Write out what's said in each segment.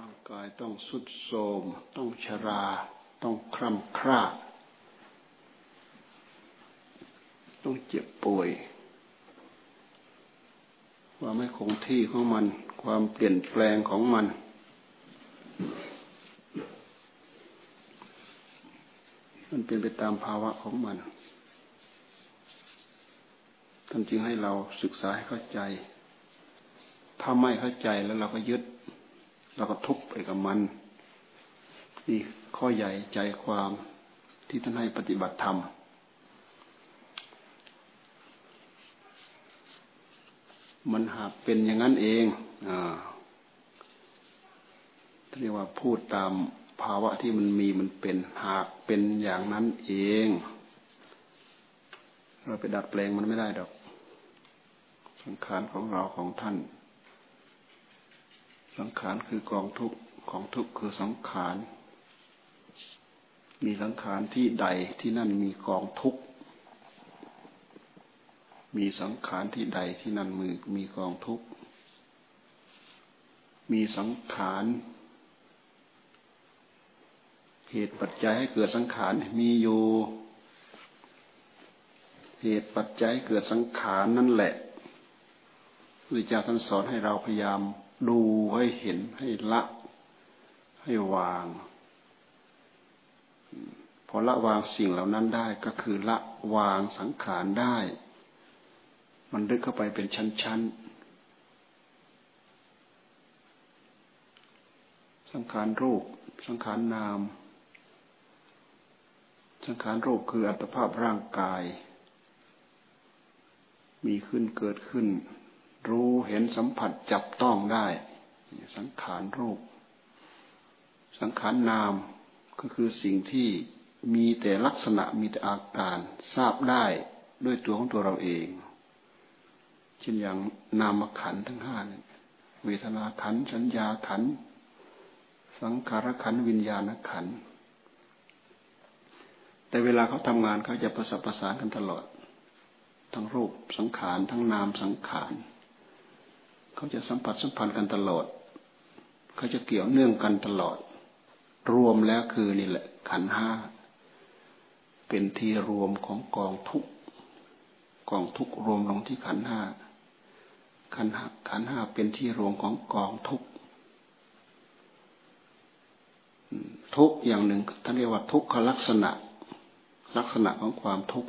ร่างกายต้องสุดโทมต้องชรา ต้องคร่ำคร่าต้องเจ็บป่วย ความไม่คงที่ของมัน ความเปลี่ยนแปลงของมัน มันเป็นไปตามภาวะของมันท่านจึงให้เราศึกษาให้เข้าใจ ถ้าไม่เข้าใจแล้วเราก็ยึด เราก็ทุบไปกับมัน นี่ข้อใหญ่ใจความที่ท่านให้ปฏิบัติธรรมมันหากเป็นอย่างนั้นเองอ่าเรียกว่าพูดตามภาวะที่มันมีมันเป็นหากเป็นอย่างนั้นเอง เราไปดัดแปลงมันไม่ได้ดอก สังขารของเราของท่าน สังขารคือกองทุกข์ของทุกข์คือสังขาร มีสังขารที่ใดที่นั่นมีกองทุกข์ มีสังขารที่ใดที่นั่นมือมีกองทุกข์ มีสังขารเหตุปัจจัยให้เกิดสังขารมีอยู่ เหตุปัจจัยเกิดสังขารนั่นแหละพระเจ้าท่านสอนให้เราพยายาม ดูให้เห็นให้ละ ให้วางพอละวางสิ่งเหล่านั้นได้ก็คือละวางสังขารได้ มันลึกเข้าไปเป็นชั้นๆ สังขารรูป สังขารนาม สังขารรูปคืออัตภาพร่างกาย มีขึ้นเกิดขึ้น รู้เห็นสัมผัสจับต้องได้ สังขารรูป สังขารนามก็คือสิ่งที่มีแต่ลักษณะมีแต่อาการทราบได้ด้วยตัวของตัวเราเองเช่นอย่างนามขันทั้งห้าเวทนาขันสัญญาขันสังขารขันวิญญาณขันแต่เวลาเขาทำงานเขาจะประสบประสานกันตลอด ทั้งรูปสังขารทั้งนามสังขาร เขาจะสัมผัสสัมพันธ์กันตลอด เขาจะเกี่ยวเนื่องกันตลอด รวมแล้วคือนี่แหละ ขันห้าเป็นที่รวมของกองทุกกองทุกรวมลงที่ขันห้าขันห้าขันห้าเป็นที่รวมของกองทุกทุกอย่างหนึ่งท่านเรียกว่าทุกขลักษณะ ลักษณะของความทุก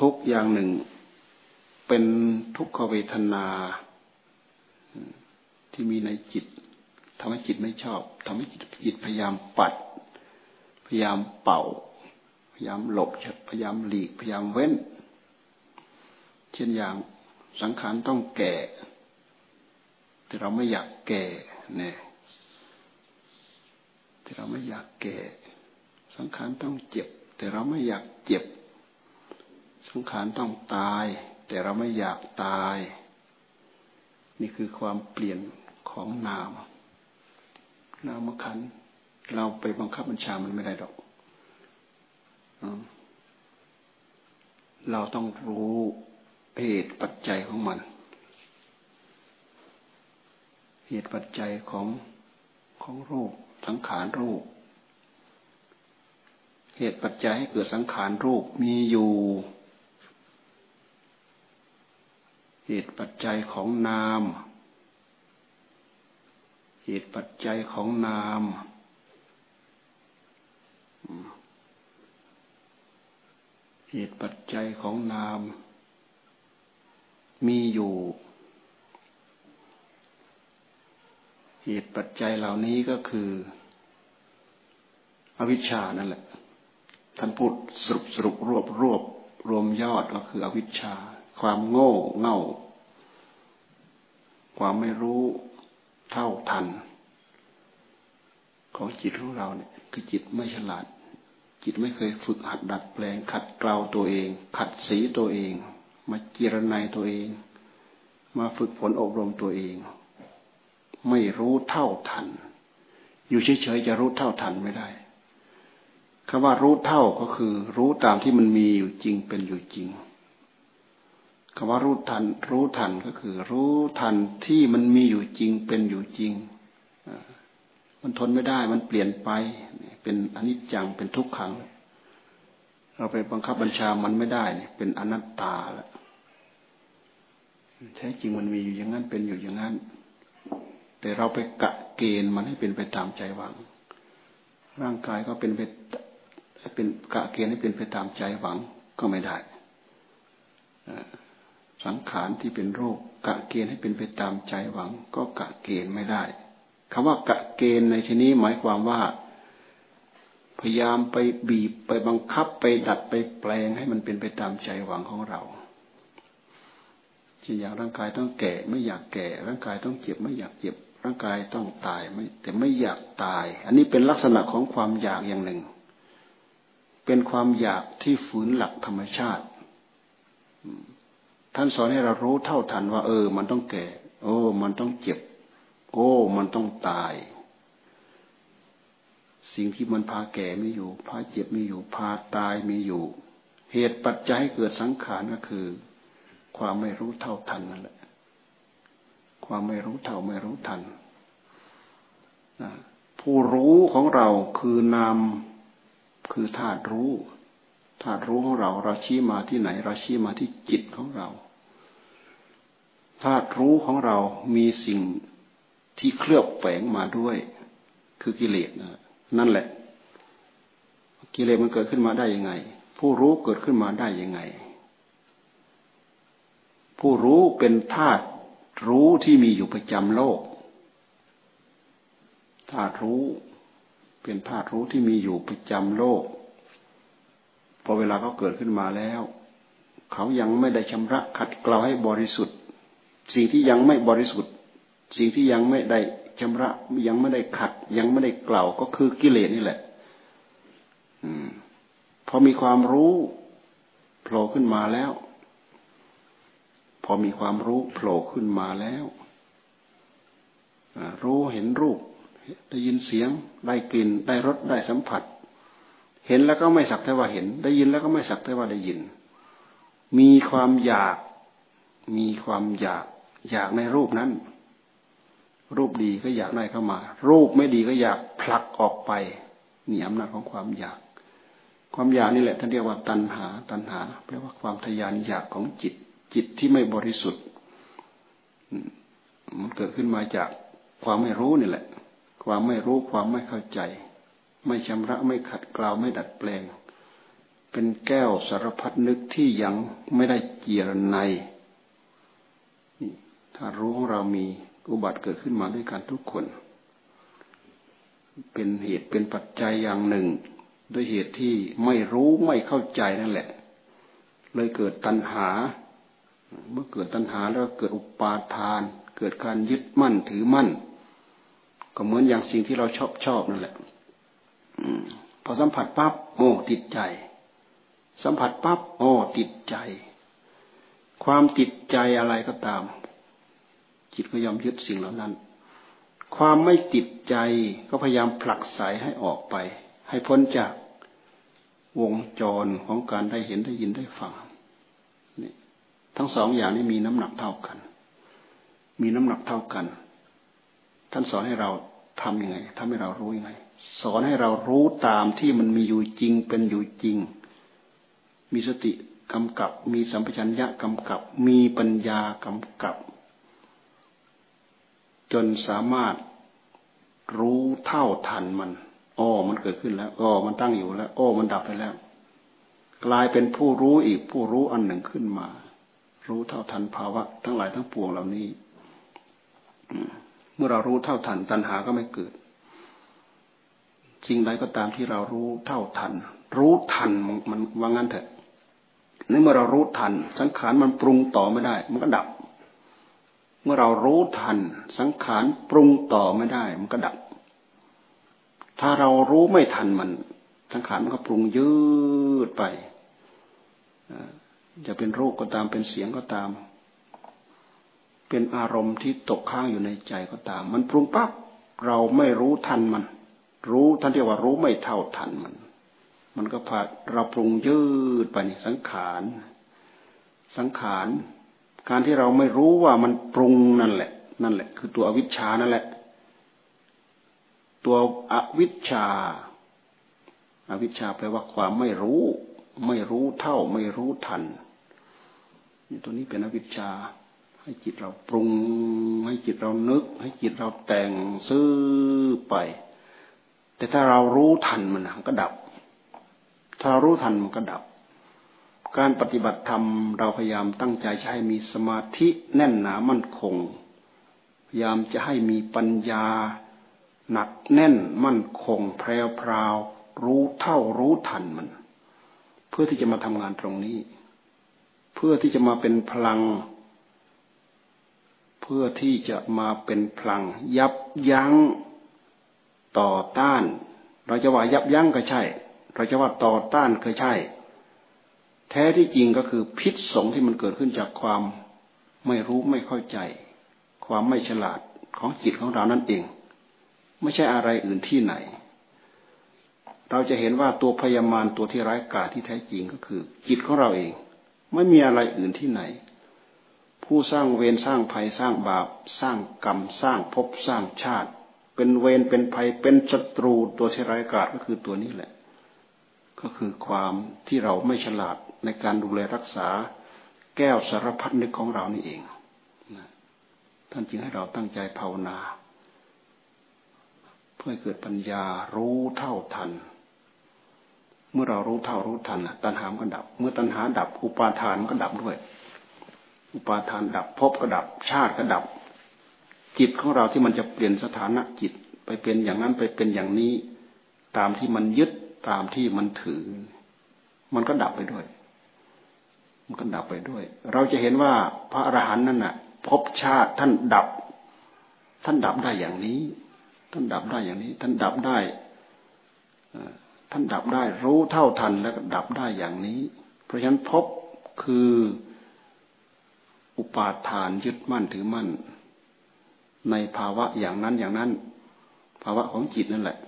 ทุกอย่างหนึ่ง เป็นทุกขเวทนาที่มีในจิตทำให้จิตไม่ชอบทำให้จิตจิตพยายามปัด พยายามเป่า พยายามหลบพยายามหลีกพยายามเว้น เช่นอย่างสังขารต้องแก่ แต่เราไม่อยากแก่เนี่ยแต่เราไม่อยากแก่ สังขารต้องเจ็บ แต่เราไม่อยากเจ็บ สังขารต้องตาย แต่เราไม่อยากตาย นี่คือความเปลี่ยนของนาม นามขัน เราไปบังคับบัญชามันไม่ได้ดอกเราต้องรู้เหตุปัจจัยของมัน เหตุปัจจัยของของรูปสังขารรูป เหตุปัจจัยให้เกิดสังขารรูปมีอยู่ เหตุปัจจัยของนาม เหตุปัจจัยของนาม เหตุปัจจัยของนาม มีอยู่ เหตุปัจจัยเหล่านี้ก็คือ อวิชชานั่นแหละ ท่านพูดสรุปสรุปรวบรวบรวมยอดก็คืออวิชชา ความโง่เง่า ความไม่รู้เท่าทัน ของจิตของเราเนี่ย คือจิตไม่ฉลาด จิตไม่เคยฝึกหัดดัดแปลง ขัดเกลาตัวเอง ขัดสีตัวเอง มาจิรนัยตัวเอง มาฝึกฝนอบรมตัวเอง ไม่รู้เท่าทัน อยู่เฉยๆจะรู้เท่าทันไม่ได้คำว่ารู้เท่าก็คือ รู้ตามที่มันมีอยู่จริงเป็นอยู่จริง คำว่ารู้ทัน รู้ทันก็คือ รู้ทันที่มันมีอยู่จริงเป็นอยู่จริง มันทนไม่ได้มันเปลี่ยนไป เป็นอนิจจังเป็นทุกขัง เราไปบังคับบัญชามันไม่ได้เนี่ยเป็นอนัตตาแล้วแท้จริงมันมีอยู่อย่างนั้นเป็นอยู่อย่างนั้น แต่เราไปกะเกณฑ์มันให้เป็นไปตามใจหวัง ร่างกายก็เป็นไปเป็นกะเกณฑ์ให้เป็นไปตามใจหวังก็ไม่ได้ สังขารที่เป็นโรค กะเกณฑ์ให้เป็นไปตามใจหวัง ก็กะเกณฑ์ไม่ได้คำว่ากะเกณฑ์ในที่นี้หมายความว่า พยายามไปบีบไปบังคับไปดัดไปแปลงให้มันเป็นไปตามใจหวังของเราเช่นอย่างร่างกายต้องแก่ไม่อยากแก่ ร่างกายต้องเจ็บไม่อยากเจ็บ ร่างกายต้องตายไม่ แต่ไม่อยากตาย อันนี้เป็นลักษณะของความอยากอย่างหนึ่ง เป็นความอยากที่ฝืนหลักธรรมชาติ ท่านสอนให้เรารู้เท่าทันว่า เออ มันต้องแก่ โอ้ มันต้องเจ็บ โอ้ มันต้องตาย สิ่งที่มันพาแก่มีอยู่ พาเจ็บมีอยู่ พาตายมีอยู่ เหตุปัจจัยให้เกิดสังขารก็คือ ความไม่รู้เท่าทันนั่นแหละ ความไม่รู้เท่าไม่รู้ทันผู้รู้ของเราคือนามคือธาตุรู้ธาตุรู้ของเราเราชี้มาที่ไหน เราชี้มาที่จิตของเรา ธาตุรู้ของเรามีสิ่งที่เคลือบแฝงมาด้วย คือกิเลสนั่นแหละ กิเลสมันเกิดขึ้นมาได้ยังไง ผู้รู้เกิดขึ้นมาได้ยังไง ผู้รู้เป็นธาตุรู้ที่มีอยู่ประจำโลกธาตุรู้เป็นธาตุรู้ที่มีอยู่ประจำโลกพอเวลาเขาเกิดขึ้นมาแล้ว เขายังไม่ได้ชำระขัดเกลาให้บริสุทธิ์ สิ่งที่ยังไม่บริสุทธิ์ สิ่งที่ยังไม่ได้ชำระยังไม่ได้ขัด ยังไม่ได้กล่าวก็คือกิเลสนี่แหละอพอมีความรู้โผล่ขึ้นมาแล้ว พอมีความรู้โผล่ขึ้นมาแล้วรู้เห็นรูป ได้ยินเสียง ได้กลิ่น ได้รสได้สัมผัส เห็นแล้วก็ไม่สักแต่ว่าเห็น ได้ยินแล้วก็ไม่สักแต่ว่าได้ยิน มีความอยาก มีความอยาก อยากในรูปนั้น รูปดีก็อยากได้เข้ามา รูปไม่ดีก็อยากผลักออกไปนี่อำนาจของความอยาก ความอยากนี่แหละท่านเรียกว่าตัณหา ตัณหาแปลว่าความทยานอยากของจิต จิตที่ไม่บริสุทธิ์มันเกิดขึ้นมาจากความไม่รู้นี่แหละ ความไม่รู้ความไม่เข้าใจ ไม่ชำระไม่ขัดเกลาไม่ดัดแปลง เป็นแก้วสารพัดนึกที่ยังไม่ได้เจียรใน ถ้ารู้ของเรามีอุบัติเกิดขึ้นมาด้วยกันทุกคน เป็นเหตุเป็นปัจจัยอย่างหนึ่ง ด้วยเหตุที่ไม่รู้ไม่เข้าใจนั่นแหละ เลยเกิดตัณหา เมื่อเกิดตัณหาแล้วเกิดอุปาทาน เกิดการยึดมั่นถือมั่น ก็เหมือนอย่างสิ่งที่เราชอบชอบนั่นแหละพอสัมผัสปั๊บโอ้ติดใจ สัมผัสปั๊บโอ้ติดใจ ความติดใจอะไรก็ตาม จิตก็ยอมยึดสิ่งเหล่านั้น ความไม่ติดใจก็พยายามผลักไสให้ออกไป ให้พ้นจากวงจรของการได้เห็นได้ยินได้ฟังนี่ทั้งสองอย่างนี้มีน้ำหนักเท่ากัน มีน้ำหนักเท่ากัน ท่านสอนให้เราทำยังไงทำให้เรารู้ยังไง สอนให้เรารู้ตามที่มันมีอยู่จริงเป็นอยู่จริง มีสติกำกับ มีสัมปชัญญะกำกับ มีปัญญากำกับ จนสามารถรู้เท่าทันมันอ้อมันเกิดขึ้นแล้วอ้อมันตั้งอยู่แล้วอ้อมันดับไปแล้ว กลายเป็นผู้รู้อีกผู้รู้อันหนึ่งขึ้นมา รู้เท่าทันภาวะ ทั้งหลายทั้งปวงเหล่านี้เมื่อเรารู้เท่าทันตัณหาก็ไม่เกิดสิ่งใดก็ตามที่เรารู้เท่าทัน รู้ทันมันว่างั้นเถอะนี่เมื่อเรารู้ทัน สังขารมันปรุงต่อไม่ได้ มันก็ดับ เมื่อเรารู้ทัน สังขารปรุงต่อไม่ได้ มันก็ดับ ถ้าเรารู้ไม่ทันมัน สังขารมันก็ปรุงยืดไปจะเป็นรูปก็ตามเป็นเสียงก็ตาม เป็นอารมณ์ที่ตกค้างอยู่ในใจก็ตาม มันปรุงปั๊บเราไม่รู้ทันมัน รู้ท่านเรียกว่ารู้ไม่เท่าทันมัน มันก็พาเราปรุงยืดไปสังขาร สังขาร การที่เราไม่รู้ว่ามันปรุงนั่นแหละ นั่นแหละ คือตัวอวิชชานั่นแหละ ตัวอวิชชาอาวิชชาแปลว่าความไม่รู้ ไม่รู้เท่า ไม่รู้ทันนี่ตัวนี้เป็นอวิชชา ให้จิตเราปรุง ให้จิตเรานึก ให้จิตเราแต่งซื้อไป แต่ถ้าเรารู้ทันมันก็ดับ ถ้าเรารู้ทันมันก็ดับ การปฏิบัติธรรมเราพยายามตั้งใจใช้มีสมาธิแน่นหนามั่นคง พยายามจะให้มีปัญญา หนักแน่นมั่นคง แพรวพราว รู้เท่ารู้ทันมัน เพื่อที่จะมาทำงานตรงนี้ เพื่อที่จะมาเป็นพลัง เพื่อที่จะมาเป็นพลัง ยับยั้งต่อต้าน เราจะว่ายับยั้งก็ใช่ เราจะว่าต่อต้านก็ใช่ แท้ที่จริงก็คือพิษสงที่มันเกิดขึ้นจากความไม่รู้ไม่เข้าใจ ความไม่ฉลาดของจิตของเรานั่นเอง ไม่ใช่อะไรอื่นที่ไหน เราจะเห็นว่าตัวพยามารตัวที่ร้ายกาจที่แท้จริงก็คือ จิตของเราเอง ไม่มีอะไรอื่นที่ไหน ผู้สร้างเวรสร้างภัยสร้างบาป สร้างกรรมสร้างภพสร้างชาติ เป็นเวรเป็นภัยเป็นศัตรูตัวที่ร้ายกาจก็คือตัวนี้แหละ ก็คือความที่เราไม่ฉลาด ในการดูแลรักษาแก้วสารพัดนึกของเรานี่เองท่านจึงให้เราตั้งใจภาวนา เพื่อเกิดปัญญารู้เท่าทัน เมื่อเรารู้เท่ารู้ทันตัณหาก็ดับ เมื่อตัณหาดับ อุปาทานก็ดับด้วย อุปาทานดับภพก็ดับ ชาติก็ดับ จิตของเราที่มันจะเปลี่ยนสถานะจิตไปเป็นอย่างนั้นไปเป็นอย่างนี้ ตามที่มันยึดตามที่มันถือ มันก็ดับไปด้วย มันก็ดับไปด้วย เราจะเห็นว่าพระอรหันต์นั่นน่ะภพชาติท่านดับ ท่านดับได้อย่างนี้ ท่านดับได้อย่างนี้ ท่านดับได้ท่านดับได้รู้เท่าทันแล้วก็ดับได้อย่างนี้ เพราะฉะนั้นพบคืออุปาทานยึดมั่นถือมั่น ในภาวะอย่างนั้นอย่างนั้น ภาวะของจิตนั่นแหละ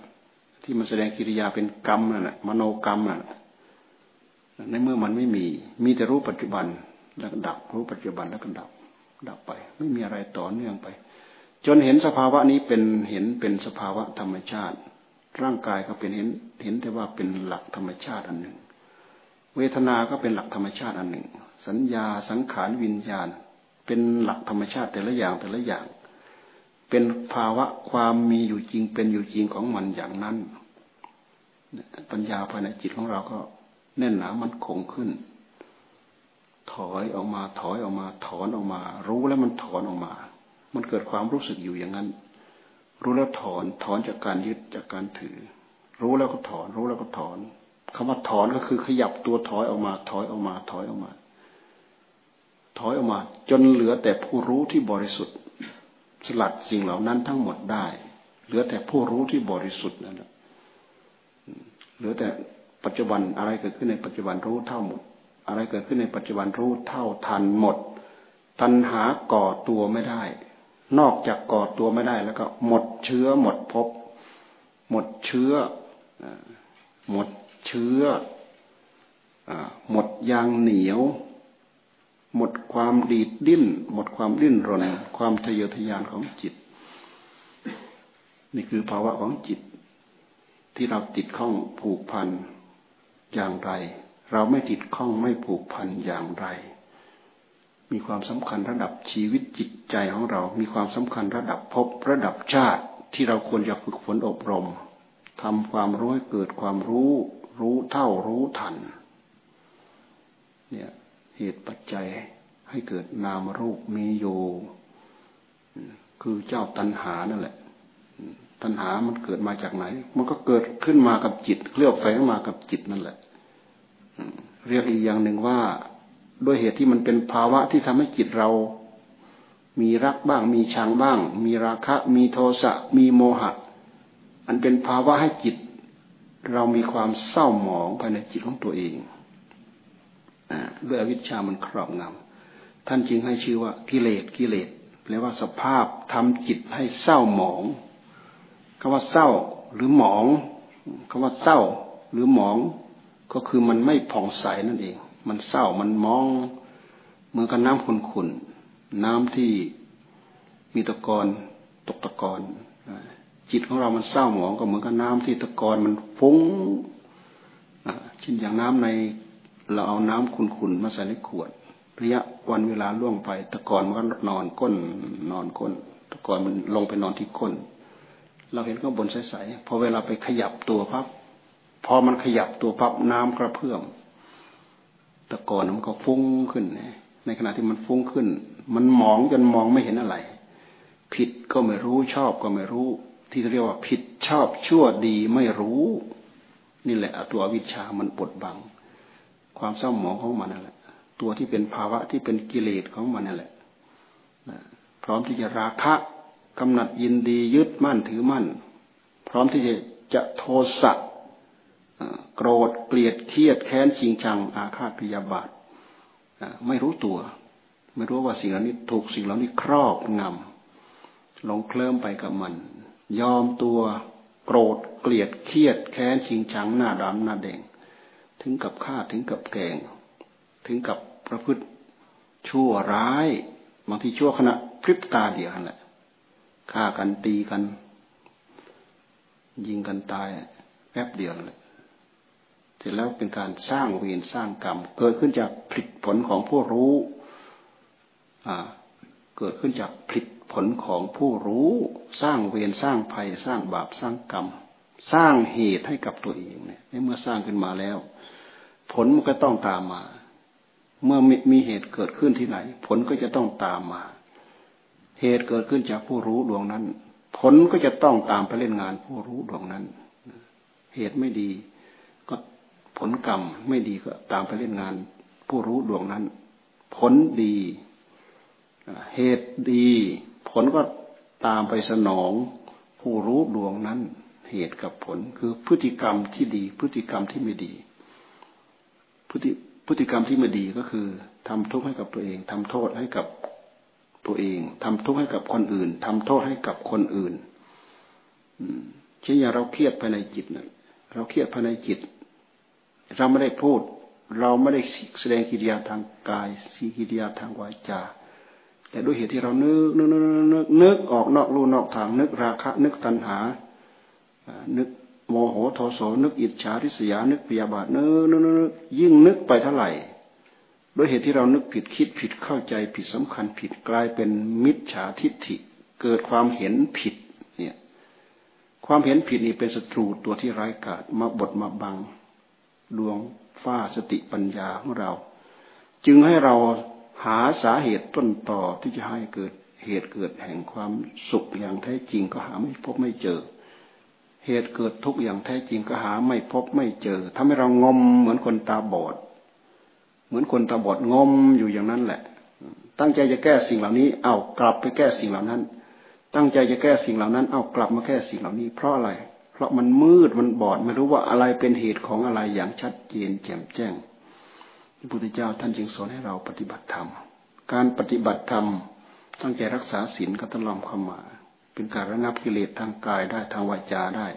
ที่มันแสดงกิริยาเป็นกรรมนั่นแหละมโนกรรมนั่น ในเมื่อมันไม่มี มีแต่รู้ปัจจุบันแล้วก็ดับ รู้ปัจจุบันแล้วก็ดับ ดับไป ไม่มีอะไรต่อเนื่องไป จนเห็นสภาวะนี้เป็นเห็นเป็นสภาวะธรรมชาติ ร่างกายก็เป็นเห็นเห็นแต่ว่าเป็นหลักธรรมชาติอันหนึ่ง เวทนา ก็เป็นหลักธรรมชาติอันหนึ่ง สัญญาสังขารวิญญาณ เป็นหลักธรรมชาติแต่ละอย่างแต่ละอย่าง เป็นภาวะความมีอยู่จริงเป็นอยู่จริงของมันอย่างนั้นปัญญาภายในจิตของเราก็ แน่นหนามันคงขึ้น ถอยออกมา ถอยออกมา ถอนออกมา รู้แล้วมันถอนออกมา มันเกิดความรู้สึกอยู่อย่างนั้น รู้แล้วถอน ถอนจากการยึดจากการถือ รู้แล้วก็ถอน รู้แล้วก็ถอนคำว่าถอนก็คือขยับตัวถอยออกมา ถอยออกมา ถอยออกมา ถอยออกมา จนเหลือแต่ผู้รู้ที่บริสุทธิ์ สลัดสิ่งเหล่านั้นทั้งหมดได้ เหลือแต่ผู้รู้ที่บริสุทธิ์นั่นแหละเหลือแต่ ปัจจุบันอะไรเกิดขึ้นในปัจจุบันรู้เท่าหมด อะไรเกิดขึ้นในปัจจุบันรู้เท่าทันหมด ตัณหาก่อตัวไม่ได้ นอกจากก่อตัวไม่ได้แล้วก็ หมดเชื้อหมดภพหมดเชื้อหมดเชื้อหมดยางเหนียว หมดความดีดดิ้น หมดความดิ้นรน ความทะเยอทะยานของจิต นี่คือภาวะของจิต ที่เราติดข้องผูกพัน อย่างไร เราไม่ติดข้องไม่ผูกพันอย่างไร มีความสำคัญระดับชีวิตจิตใจของเรา มีความสำคัญระดับภพระดับชาติที่เราควรจะฝึกฝนอบรมทำความรู้ให้เกิดความรู้ รู้เท่ารู้ทัน เนี่ยเหตุปัจจัยให้เกิดนามรูปมีอยู่ คือเจ้าตัณหานั่นแหละ ตัณหามันเกิดมาจากไหน มันก็เกิดขึ้นมากับจิตเคลือบแฝงมากับจิตนั่นแหละเรียกอีกอย่างหนึ่งว่าด้วยเหตุที่มันเป็นภาวะที่ทำให้จิตเรา มีรักบ้าง มีชังบ้าง มีราคะ มีโทสะ มีโมหะ อันเป็นภาวะให้จิต เรามีความเศร้าหมองภายในจิตของตัวเองด้วยอวิชชามันครอบงำท่านจึงให้ชื่อว่ากิเลสกิเลสแปลว่าสภาพทำจิตให้เศร้าหมอง คำว่าเศร้าหรือหมองคำว่าเศร้าหรือหมองก็คือมันไม่ผ่องใสนั่นเอง มันเศร้ามันมองเหมือนกับน้ำขุ่นๆน้ำที่มีตะกอนตกตะกอนจิตของเรามันเศร้าหมองก็เหมือนกับน้ำที่ตะกอนมันฟุ้งเช่นอย่างน้ำในเราเอาน้ำขุ่นๆมาใส่ในขวด ระยะวันเวลาล่วงไป ตะกอนมันก็นอนก้นนอนก้น ตะกอนมันลงไปนอนที่ก้น เราเห็นข้างบนใสๆพอเวลาไปขยับตัวพับพอมันขยับตัวพับน้ำกระเพื่อมตะกอนมันก็ฟุ้งขึ้นในขณะที่มันฟุ้งขึ้น มันมองจนมองไม่เห็นอะไร ผิดก็ไม่รู้ชอบก็ไม่รู้ ที่เรียกว่าผิดชอบชั่วดีไม่รู้ นี่แหละตัววิชามันปดบัง ความเศร้าหมองของมันนั่นแหละ ตัวที่เป็นภาวะที่เป็นกิเลสของมันนั่นแหละพร้อมที่จะราคะ กำหนัดยินดียึดมั่นถือมั่น พร้อมที่จะจะโทสะโกรธเกลียดเครียดแค้นชิงชัง อาฆาตพยาบาทไม่รู้ตัว ไม่รู้ว่าสิ่งเหล่านี้ถูกสิ่งเหล่านี้ครอบงำลงเคลิ้มไปกับมัน ยอมตัวโกรธเกลียดเครียดแค้นชิงชังหน้าดำหน้าแดง ถึงกับฆ่าถึงกับแกง ถึงกับประพฤติชั่วร้ายบางทีชั่วขณะพริบตาเดียวนั่นแหละ ฆ่ากันตีกัน ยิงกันตายแป๊บเดียวนั่นแหละเสร็จแล้วเป็นการสร้างเวรสร้างกรรม เกิดขึ้นจากผลิตผลของผู้รู้เกิดขึ้นจากผลิตผลของผู้รู้ สร้างเวรสร้างภัย สร้างบาปสร้างกรรม สร้างเหตุให้กับตัวเองเนี่ยเมื่อสร้างขึ้นมาแล้ว ผลมันก็ต้องตามมา เมื่อมีเหตุเกิดขึ้นที่ไหน ผลก็จะต้องตามมา เหตุเกิดขึ้นจากผู้รู้ดวงนั้น ผลก็จะต้องตามไปเล่นงานผู้รู้ดวงนั้น เหตุไม่ดีก็ผลกรรมไม่ดีก็ตามไปเล่นงาน ผู้รู้ดวงนั้น ผลดี เหตุดี ผลก็ตามไปสนอง ผู้รู้ดวงนั้น เหตุกับผลคือพฤติกรรมที่ดี พฤติกรรมที่ไม่ดี พฤติพฤติกรรมที่ไม่ดีก็คือทำทุกข์ให้กับตัวเองทำโทษให้กับ ตัวเองทำทุกข์ให้กับคนอื่นทำโทษให้กับคนอื่นเช่นอย่างเราเครียดภายในจิตนะเราเครียดภายในจิต เราไม่ได้พูด เราไม่ได้แสดงกิริยาทางกายสีกิริยาทางวาจาแต่ด้วยเหตุที่เรานึกนึกนึกนึกนึกออกนอกรูนอกทางนึกราคะ นึกตัณหา นึกโมโหโทโสนึกอิจฉาริษยานึกพยาบาทนึกนึกนึกยิ่งนึกไปเท่าไหร่ ด้วยเหตุที่เรานึกผิดคิดผิดเข้าใจผิดสำคัญผิดกลายเป็นมิจฉาทิฏฐิ เกิดความเห็นผิดเนี่ยความเห็นผิดนี่เป็นศัตรูตัวที่ร้ายกาจมาบดมาบัง ดวงฟ้าสติปัญญาของเรา จึงให้เราหาสาเหตุต้นต่อที่จะให้เกิดเหตุเกิดแห่งความสุขอย่างแท้จริงก็หาไม่พบไม่เจอ เหตุเกิดทุกอย่างแท้จริงก็หาไม่พบไม่เจอทำให้เรางมเหมือนคนตาบอด เหมือนคนตาบอดงมอยู่อย่างนั้นแหละ ตั้งใจจะแก้สิ่งเหล่านี้ เอากลับไปแก้สิ่งเหล่านั้น ตั้งใจจะแก้สิ่งเหล่านั้น เอากลับมาแก้สิ่งเหล่านี้ เพราะอะไร เพราะมันมืดมันบอดไม่รู้ว่าอะไรเป็นเหตุของอะไรอย่างชัดเจนแจ่มแจ้งพระพุทธเจ้าท่านจึงสอนให้เราปฏิบัติธรรม การปฏิบัติธรรมตั้งใจรักษาศีลก็ต้องลอมเข้ามา เป็นการระงับกิเลสทางกายได้ทางวาจาได้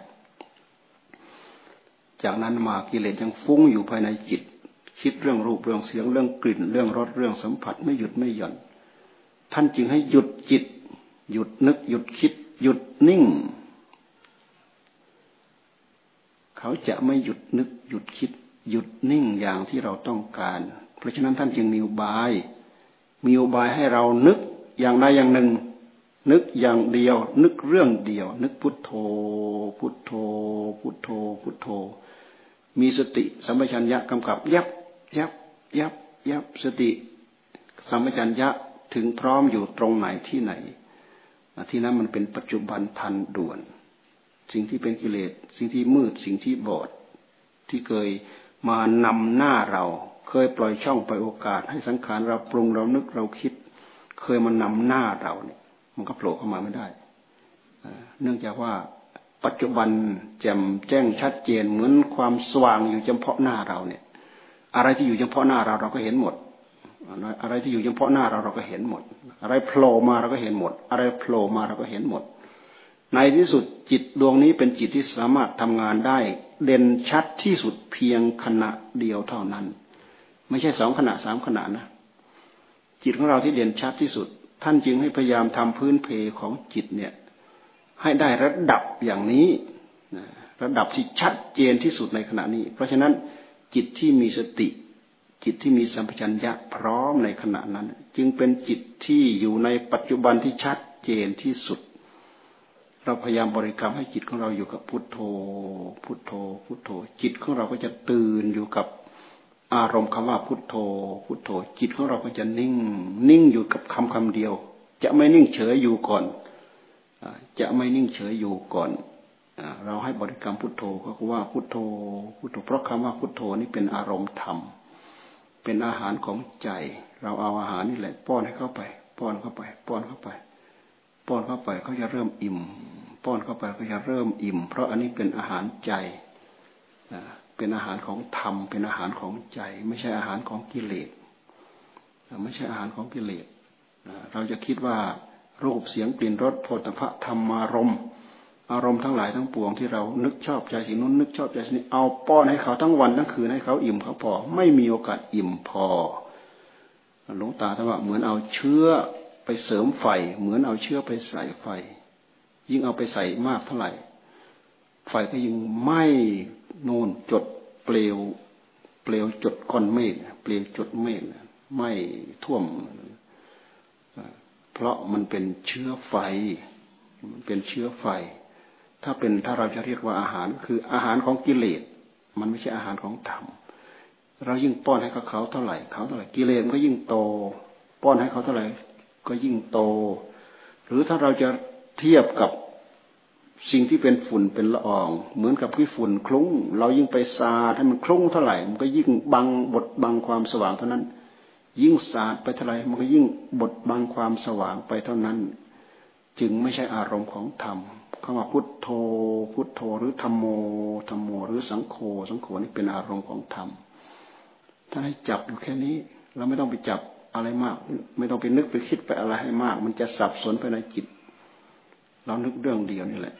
จากนั้นมากิเลสยังฟุ้งอยู่ภายในจิต คิดเรื่องรูปเรื่องเสียงเรื่องกลิ่น เรื่องรสเรื่องสัมผัสไม่หยุดไม่หย่อน ท่านจึงให้หยุดจิต หยุดนึก หยุดคิด หยุดนิ่ง เขาจะไม่หยุดนึก หยุดคิด หยุดนิ่งอย่างที่เราต้องการ เพราะฉะนั้นท่านจึงมีอุบาย มีอุบายให้เรานึกอย่างใดอย่างหนึ่ง นึกอย่างเดียว นึกเรื่องเดียว นึกพุทโธ พุทโธ พุทโธ พุทโธ มีสติสัมปชัญญะกำกับยับ ยับยับยับสติสัมปชัญญะถึงพร้อมอยู่ตรงไหนที่ไหนที่นั้นมันเป็นปัจจุบันทันด่วน สิ่งที่เป็นกิเลสสิ่งที่มืดสิ่งที่บอด ที่เคยมานำหน้าเรา เคยปล่อยช่องปล่อยโอกาส ให้สังขารเราปรุงเรานึกเราคิด เคยมานำหน้าเราเนี่ย มันก็โผล่เข้ามาไม่ได้เนื่องจากว่าปัจจุบันแจ่มแจ้งชัดเจนเหมือนความสว่างอยู่เฉพาะหน้าเราเนี่ย อะไรที่อยู่เฉพาะหน้าเราเราก็เห็นหมด อะไรที่อยู่เฉพาะหน้าเราเราก็เห็นหมด อะไรโผล่มาเราก็เห็นหมด อะไรโผล่มาเราก็เห็นหมด ในที่สุดจิตดวงนี้เป็นจิตที่สามารถทำงานได้ เด่นชัดที่สุดเพียงขณะเดียวเท่านั้น ไม่ใช่สองขณะสามขณะนะจิตของเราที่เด่นชัดที่สุด ท่านจึงให้พยายามทำพื้นเพของจิตเนี่ย ให้ได้ระดับอย่างนี้ระดับที่ชัดเจนที่สุดในขณะนี้ เพราะฉะนั้น จิตที่มีสติ จิตที่มีสัมปชัญญะพร้อมในขณะนั้น จึงเป็นจิตที่อยู่ในปัจจุบันที่ชัดเจนที่สุด เราพยายามบริกรรมให้จิตของเราอยู่กับพุทโธ พุทโธ พุทโธ จิตของเราก็จะตื่นอยู่กับอารมณ์คำว่าพุทโธ พุทโธ จิตของเราก็จะนิ่ง นิ่งอยู่กับคำคำเดียว จะไม่นิ่งเฉยอยู่ก่อนจะไม่นิ่งเฉยอยู่ก่อน เราให้บริกรรมพุทโธก็คือว่าพุทโธพุทโธเพราะคำว่าพุทโธนี่เป็นอารมณ์ธรรม เป็นอาหารของใจ เราเอาอาหารนี่แหละ ป้อนให้เข้าไป ป้อนเข้าไป ป้อนเข้าไป ป้อนเข้าไปเขาจะเริ่มอิ่ม ป้อนเข้าไปก็จะเริ่มอิ่ม เพราะอันนี้เป็นอาหารใจเป็นอาหารของธรรม เป็นอาหารของใจ ไม่ใช่อาหารของกิเลสไม่ใช่อาหารของกิเลสเราจะคิดว่ารูปเสียงกลิ่นรสโผฏฐะธรรมารมณ์ อารมณ์ทั้งหลายทั้งปวงที่เรานึกชอบใจสิ่งนู้นนึกชอบใจสิ่งนี้เอาป้อนให้เขาทั้งวันทั้งคืนให้เขาอิ่มเขาพอ ไม่มีโอกาสอิ่มพอหลวงตาท่านว่าเหมือนเอาเชื้อไปเสริมไฟ เหมือนเอาเชื้อไปใส่ไฟ ยิ่งเอาไปใส่มากเท่าไหร่ ไฟก็ยิ่งไหม้นูนจดเปลว เปลวจดก้อนเมฆเปลวจดเมฆไหม้ท่วม เพราะมันเป็นเชื้อไฟ มันเป็นเชื้อไฟ ถ้าเป็นถ้าเราจะเรียกว่าอาหารคืออาหารของกิเลส มันไม่ใช่อาหารของธรรม เรายิ่งป้อนให้เขาเขาเท่าไหร่เขาเท่าไหร่กิเลสมันก็ยิ่งโต ป้อนให้เขาเท่าไหร่ก็ยิ่งโต หรือถ้าเราจะเทียบกับสิ่งที่เป็นฝุ่นเป็นละออง เหมือนกับที่ฝุ่นคลุ้ง เรายิ่งไปสาดให้มันคลุ้งเท่าไหร่ มันก็ยิ่งบังบดบังความสว่างเท่านั้น ยิ่งสาดไปเท่าไหร่มันก็ยิ่งบดบังความสว่างไปเท่านั้น จึงไม่ใช่อารมณ์ของธรรม คำว่าพุทโธ พุทโธหรือธรรมโมธรรมโม หรือสังโฆสังโฆนี่เป็นอารมณ์ของธรรมถ้าให้จับอยู่แค่นี้ เราไม่ต้องไปจับอะไรมาก ไม่ต้องไปนึกไปคิดไปอะไรให้มาก มันจะสับสนไปในจิต เรานึกเรื่องเดียวนี่แหละ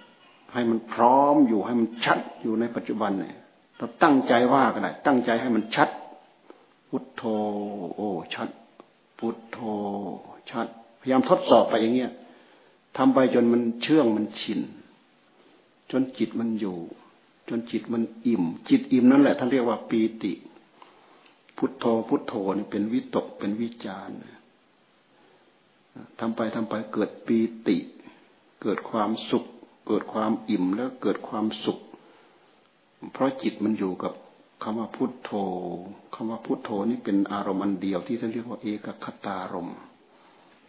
ให้มันพร้อมอยู่ให้มันชัดอยู่ในปัจจุบันเนี่ยเราตั้งใจว่าก็ได้ตั้งใจให้มันชัด พุทโธ โอ้ชัด พุทโธ ชัด พยายามทดสอบไปอย่างเงี้ย ทำไปจนมันเชื่องมันชิน จนจิตมันอยู่ จนจิตมันอิ่ม จิตอิ่มนั่นแหละท่านเรียกว่าปีติ พุทโธพุทโธนี่เป็นวิตกเป็นวิจารทำไปทำไปเกิดปีติ เกิดความสุข เกิดความอิ่มแล้วเกิดความสุข เพราะจิตมันอยู่กับคำว่าพุทโธคำว่าพุทโธนี่เป็นอารมณ์อันเดียวที่ท่านเรียกว่าเอกคตารม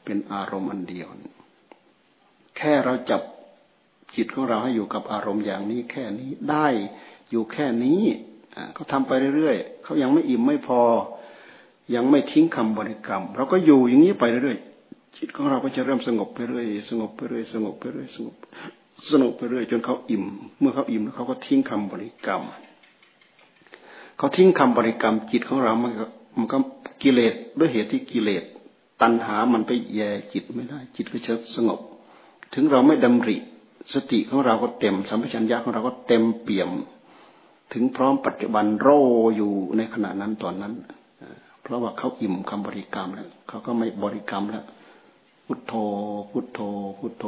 เป็นอารมณ์อันเดียว แค่เราจับจิตของเราให้อยู่กับอารมณ์อย่างนี้แค่นี้ได้อยู่แค่นี้เขาทำไปเรื่อยๆเขายังไม่อิ่มไม่พอ ยังไม่ทิ้งคำบริกรรม เราก็อยู่อย่างนี้ไปเรื่อยๆจิตของเราก็จะเริ่มสงบไปเรื่อยสงบไปเรื่อยสงบไปเรื่อยสงบสงบไปเรื่อยจนเขาอิ่ม เมื่อเขาอิ่มแล้วเขาก็ทิ้งคำบริกรรม เขาทิ้งคำบริกรรม จิตของเรามันก็มันก็กิเลสด้วยเหตุที่กิเลส ตัณหามันไปแย่จิตไม่ได้ จิตก็จะสงบ ถึงเราไม่ดำริ สติของเราก็เต็ม สัมปชัญญะของเราก็เต็มเปี่ยม ถึงพร้อมปัจจุบันโรอยู่ในขณะนั้นตอนนั้น เพราะว่าเขาอิ่มคำบริกรรมแล้วเขาก็ไม่บริกรรมแล้วพุทโธ พุทโธ พุทโธ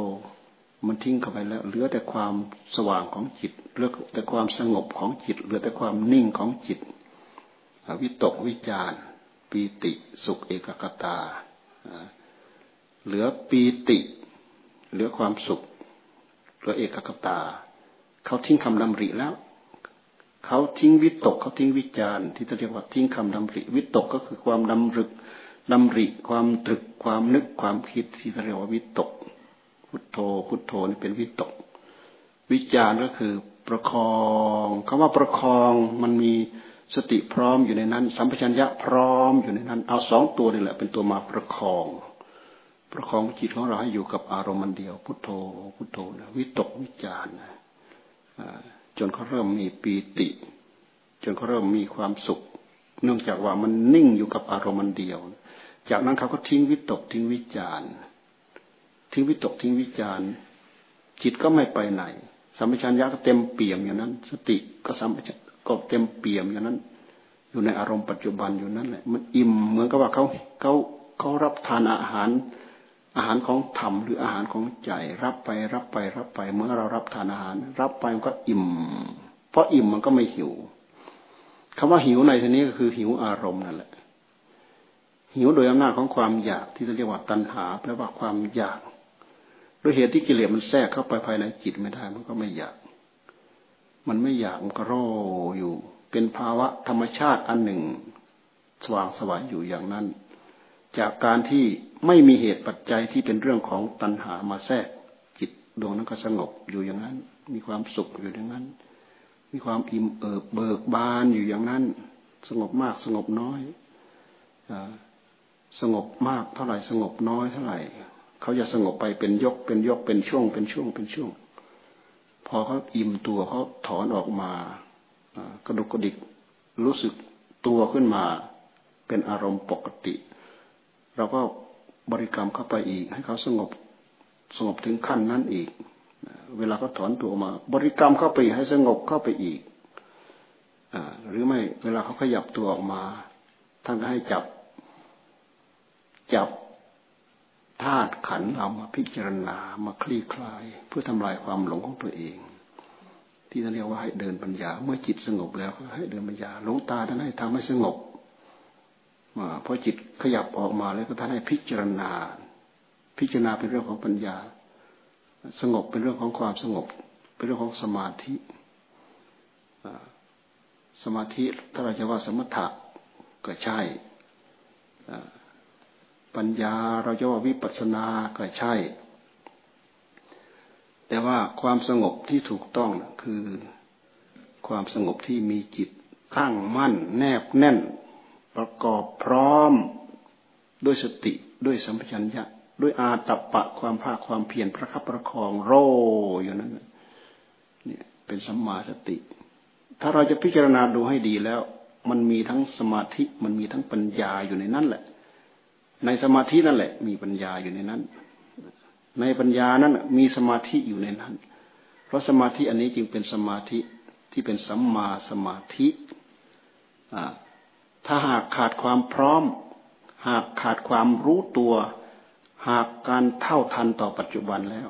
มันทิ้งเข้าไปแล้ว เหลือแต่ความสว่างของจิต เหลือแต่ความสงบของจิต เหลือแต่ความนิ่งของจิต วิตกวิจารปีติสุขเอกกตา เหลือปีติ เหลือความสุขเหลือเอกคตา เขาทิ้งคำดำริแล้ว เขาทิ้งวิตก เขาทิ้งวิจารที่จะเรียกว่าทิ้งคำดำริ วิตกก็คือความดำรึกดำริ ความตรึก ความนึก ความคิดที่เรียกว่าวิตก พุทโธ พุทโธนี่เป็นวิตก วิจารก็คือประคองคำว่าประคองมันมีสติพร้อมอยู่ในนั้น สัมปชัญญะพร้อมอยู่ในนั้น เอาสองตัวนี่แหละ เป็นตัวมาประคอง ประคองจิตของเราให้อยู่กับอารมณ์มันเดียว พุทโธพุทโธนะวิตกวิจารนะจนเขาเริ่มมีปีติ จนเขาเริ่มมีความสุข เนื่องจากว่ามันนิ่งอยู่กับอารมณ์มันเดียว จากนั้นเขาก็ทิ้งวิตกทิ้งวิจารทิ้งวิตกทิ้งวิจารจิตก็ไม่ไปไหนสัมปชัญญะก็เต็มเปี่ยมอย่างนั้น สติก็สัมปชัญญะก็เต็มเปี่ยมอย่างนั้น อยู่ในอารมณ์ปัจจุบันอยู่นั่นแหละมันอิ่มเหมือนกับว่าเขาเขาเขารับทานอาหาร อาหารของธรรมหรืออาหารของใจ รับไปรับไปรับไปเมื่อเรารับทานอาหาร รับไปมันก็อิ่ม เพราะอิ่มมันก็ไม่หิวคำว่าหิวในที่นี้ก็คือหิวอารมณ์นั่นแหละ หิวโดยอำนาจของความอยากที่จะเรียกว่าตัณหาแปลว่าความอยากด้วยเหตุที่กิเลสมันแทรกเข้าไปภายในจิตไม่ได้ มันก็ไม่อยาก มันไม่อยากมันก็รออยู่ เป็นภาวะธรรมชาติอันหนึ่ง สว่างสวายอยู่อย่างนั้น จากการที่ไม่มีเหตุปัจจัยที่เป็นเรื่องของตัณหามาแทรก จิตดวงนั้นก็สงบอยู่อย่างนั้น มีความสุขอยู่อย่างนั้น มีความอิ่มเอิบเบิกบานอยู่อย่างนั้น สงบมากสงบน้อยอสงบมากเท่าไหร่สงบน้อยเท่าไหร่ เขาจะสงบไปเป็นยกเป็นยกเป็นช่วง เป็นช่วงเป็นช่วง พอเขาอิ่มตัวเขาถอนออกมากระดุกกระดิกรู้สึกตัวขึ้นมา เป็นอารมณ์ปกติ เราก็บริกรรมเข้าไปอีก ให้เขาสงบสงบถึงขั้นนั้นอีก เวลาเขาถอนตัวมา บริกรรมเข้าไปให้สงบเข้าไปอีกอหรือไม่เวลาเขาขยับตัวออกมา ท่านก็ให้จับ จับธาตุขันเอามาพิจารณามาคลี่คลาย เพื่อทำลายความหลงของตัวเอง ที่ท่านเรียกว่าให้เดินปัญญา เมื่อจิตสงบแล้วให้เดินปัญญาหลงตาท่านให้ทำให้สงบ พอจิตขยับออกมาแล้วก็ท่านให้พิจารณา พิจารณาเป็นเรื่องของปัญญา สงบเป็นเรื่องของความสงบ เป็นเรื่องของสมาธิสมาธิถ้าเราจะว่าสมถะก็ใช่ปัญญาเราจะว่าวิปัสสนาก็ใช่ แต่ว่าความสงบที่ถูกต้องคือความสงบที่มีจิตตั้งมั่น แนบแน่น ประกอบพร้อมด้วยสติด้วยสัมปชัญญะ ด้วยอาตัปปะความภาคความเพียรประคับประคองโรอยู่นั้นเนี่ยเป็นสัมมาสติ ถ้าเราจะพิจารณาดูให้ดีแล้ว มันมีทั้งสมาธิมันมีทั้งปัญญาอยู่ในนั้นแหละ ในสมาธินั่นแหละ มีปัญญาอยู่ในนั้น ในปัญญานั้นมีสมาธิอยู่ในนั้น เพราะสมาธิอันนี้จึงเป็นสมาธิที่เป็นสัมมาสมาธิอ่า ถ้าหากขาดความพร้อม หากขาดความรู้ตัว หากการเท่าทันต่อปัจจุบันแล้ว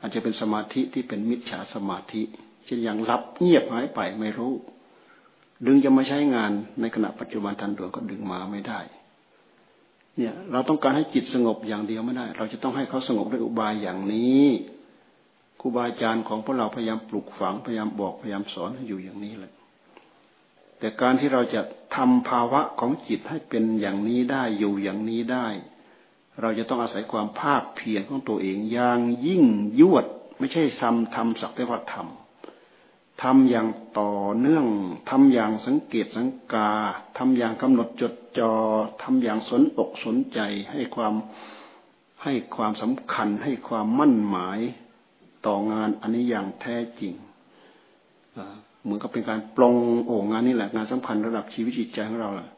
อาจจะเป็นสมาธิที่เป็นมิจฉาสมาธิเช่นอย่างรับเงียบหายไปไม่รู้ ดึงจะมาใช้งานในขณะปัจจุบันทันด่วนก็ดึงมาไม่ได้ เนี่ย เราต้องการให้จิตสงบอย่างเดียวไม่ได้ เราจะต้องให้เขาสงบด้วยอุบายอย่างนี้ครูบาอาจารย์ของพวกเราพยายามปลูกฝังพยายามบอกพยายามสอนให้อยู่อย่างนี้แหละ แต่การที่เราจะทำภาวะของจิตให้เป็นอย่างนี้ได้อยู่อย่างนี้ได้ เราจะต้องอาศัยความภาคเพียรของตัวเองอย่างยิ่งยวด ไม่ใช่ทำทำสักแต่ว่าทำทำอย่างต่อเนื่องทำอย่างสังเกตสังกาทำอย่างกำหนดจดจอ่อทำอย่างสนอกสนใจให้ความให้ความสำคัญให้ความมั่นหมายต่องานอันนี้อย่างแท้จริง เหมือนกับเป็นการปลงโอ่งานนี้แหละงานสำคัญระดับชีวิตจิตใจของเราแหละ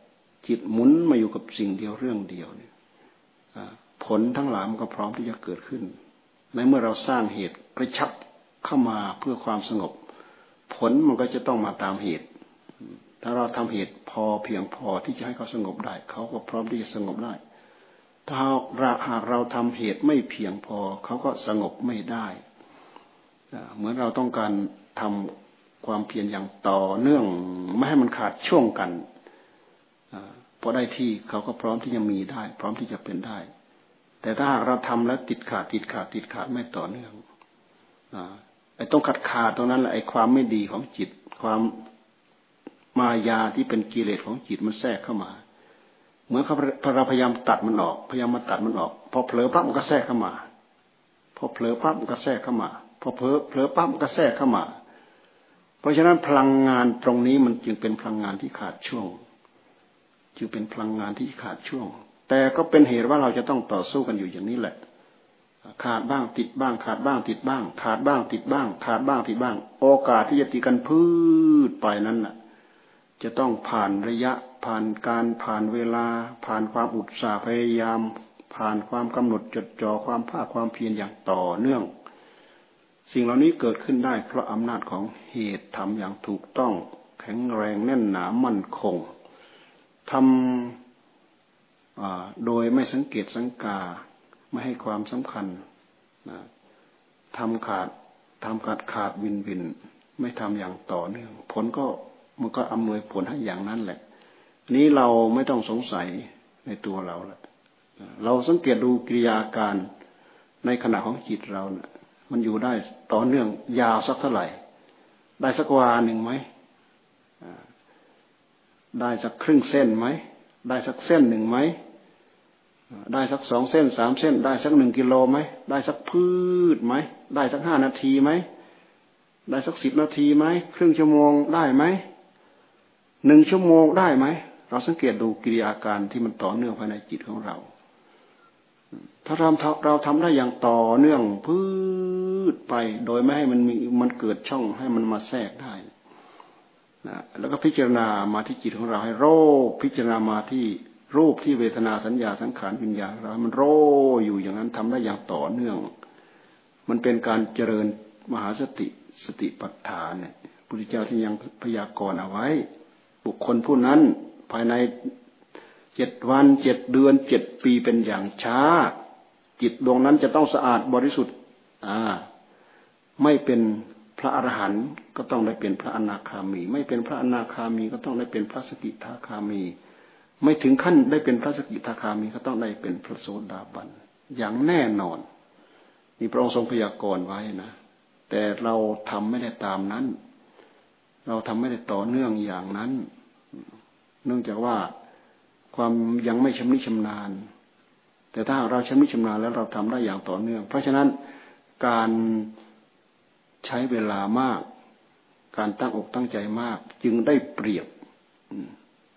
จิตหมุนมาอยู่กับสิ่งเดียวเรื่องเดียวเนี่ยผลทั้งหลายมันก็พร้อมที่จะเกิดขึ้น ในเมื่อเราสร้างเหตุกระชับเข้ามาเพื่อความสงบ ผลมันก็จะต้องมาตามเหตุ ถ้าเราทำเหตุพอเพียงพอที่จะให้เขาสงบได้ เขาก็พร้อมที่จะสงบได้ ถ้าหากเราทำเหตุไม่เพียงพอ เขาก็สงบไม่ได้ เหมือนเราต้องการทำ ความเพียรอย่างต่อเนื่องไม่ให้มันขาดช่วงกันพอได้ที่เขาก็พร้อมที่จะมีได้ พร้อมที่จะเป็นได้ แต่ถ้าหากเราทำแล้วติดขาดติดขาดติดขาดไม่ต่อเนื่องไอ้ต้องขัดขาดตรงนั้นแหละไอ้ความไม่ดีของจิต ความมายาที่เป็นกิเลสของจิตมันแทรกเข้ามา เหมือนเราพยายามตัดมันออก พยายามมาตัดมันออก พอเผลอปั๊บมันก็แทรกเข้ามา พอเผลอปั๊บมันก็แทรกเข้ามา พอเผลอเผลอปั๊บมันก็แทรกเข้ามา เพราะฉะนั้นพลังงานตรงนี้มันจึงเป็นพลังงานที่ขาดช่วง จึงเป็นพลังงานที่ขาดช่วง แต่ก็เป็นเหตุว่าเราจะต้องต่อสู้กันอยู่อย่างนี้แหละ ขาดบ้างติดบ้าง ขาดบ้างติดบ้าง ขาดบ้างติดบ้าง ขาดบ้างติดบ้าง โอกาสที่จะติดกันพืชไปนั้นน่ะ จะต้องผ่านระยะผ่านการผ่านเวลา ผ่านความอุตสาห์พยายาม ผ่านความกำหนดจดจ่อความภาคความเพียรอย่างต่อเนื่อง สิ่งเหล่านี้เกิดขึ้นได้เพราะอำนาจของเหตุทำอย่างถูกต้อง แข็งแรงแน่นหนามั่นคงทำโดยไม่สังเกตสังกาไม่ให้ความสำคัญทำขาดทำขาดขาดวินวิน ไม่ทำอย่างต่อเนื่องผลก็มันก็อำนวยผลให้อย่างนั้นแหละ นี้เราไม่ต้องสงสัยในตัวเราแหละเราสังเกตดูกิริยาการในขณะของจิตเรานะี่ย มันอยู่ได้ต่อเนื่องยาวสักเท่าไหร่ ได้สักวาหนึ่งไหมได้สักครึ่งเส้นไหมได้สักเส้นหนึ่งไหมได้สักสองเส้นสามเส้น ได้สักหนึ่งกิโลไหมได้สักพืชไหมได้สักห้านาทีไหมได้สักสิบนาทีไหมครึ่งชั่วโมงได้ไหมหนึ่งชั่วโมงได้ไหมเราสังเกตดูกิริยาการที่มันต่อเนื่องภายในจิตของเรา ถ้าเราเราทำได้อย่างต่อเนื่องพืชไป โดยไม่ให้มันมีมันเกิดช่องให้มันมาแทรกได้นะแล้วก็พิจารณามาที่จิตของเราให้โรคพิจารณามาที่รูปที่เวทนาสัญญาสังขารวิญญาณเรามันโรอยู่อย่างนั้นทำได้อย่างต่อเนื่อง มันเป็นการเจริญมหาสติสติปัฏฐานเนี่ยพุทธเจ้าที่ยังพยากรณ์เอาไว้ บุคคลผู้นั้นภายใน เจ็ดวันเจ็ดเดือนเจ็ดปีเป็นอย่างช้า จิตดวงนั้นจะต้องสะอาดบริสุทธิ์อ่าไม่เป็นพระอรหันต์ก็ต้องได้เป็นพระอนาคามี ไม่เป็นพระอนาคามีก็ต้องได้เป็นพระสกิทาคามี ไม่ถึงขั้นได้เป็นพระสกิทาคามีก็ต้องได้เป็นพระโสดาบันอย่างแน่นอนนี่พระองค์ทรงพยากรณ์ไว้นะ แต่เราทำไม่ได้ตามนั้น เราทำไม่ได้ต่อเนื่องอย่างนั้น เนื่องจากว่า ความยังไม่ชำนิชำนาญ แต่ถ้าเราชำนิชำนาญแล้วเราทำได้อย่างต่อเนื่อง เพราะฉะนั้นการใช้เวลามาก การตั้งอกตั้งใจมาก จึงได้เปรียบ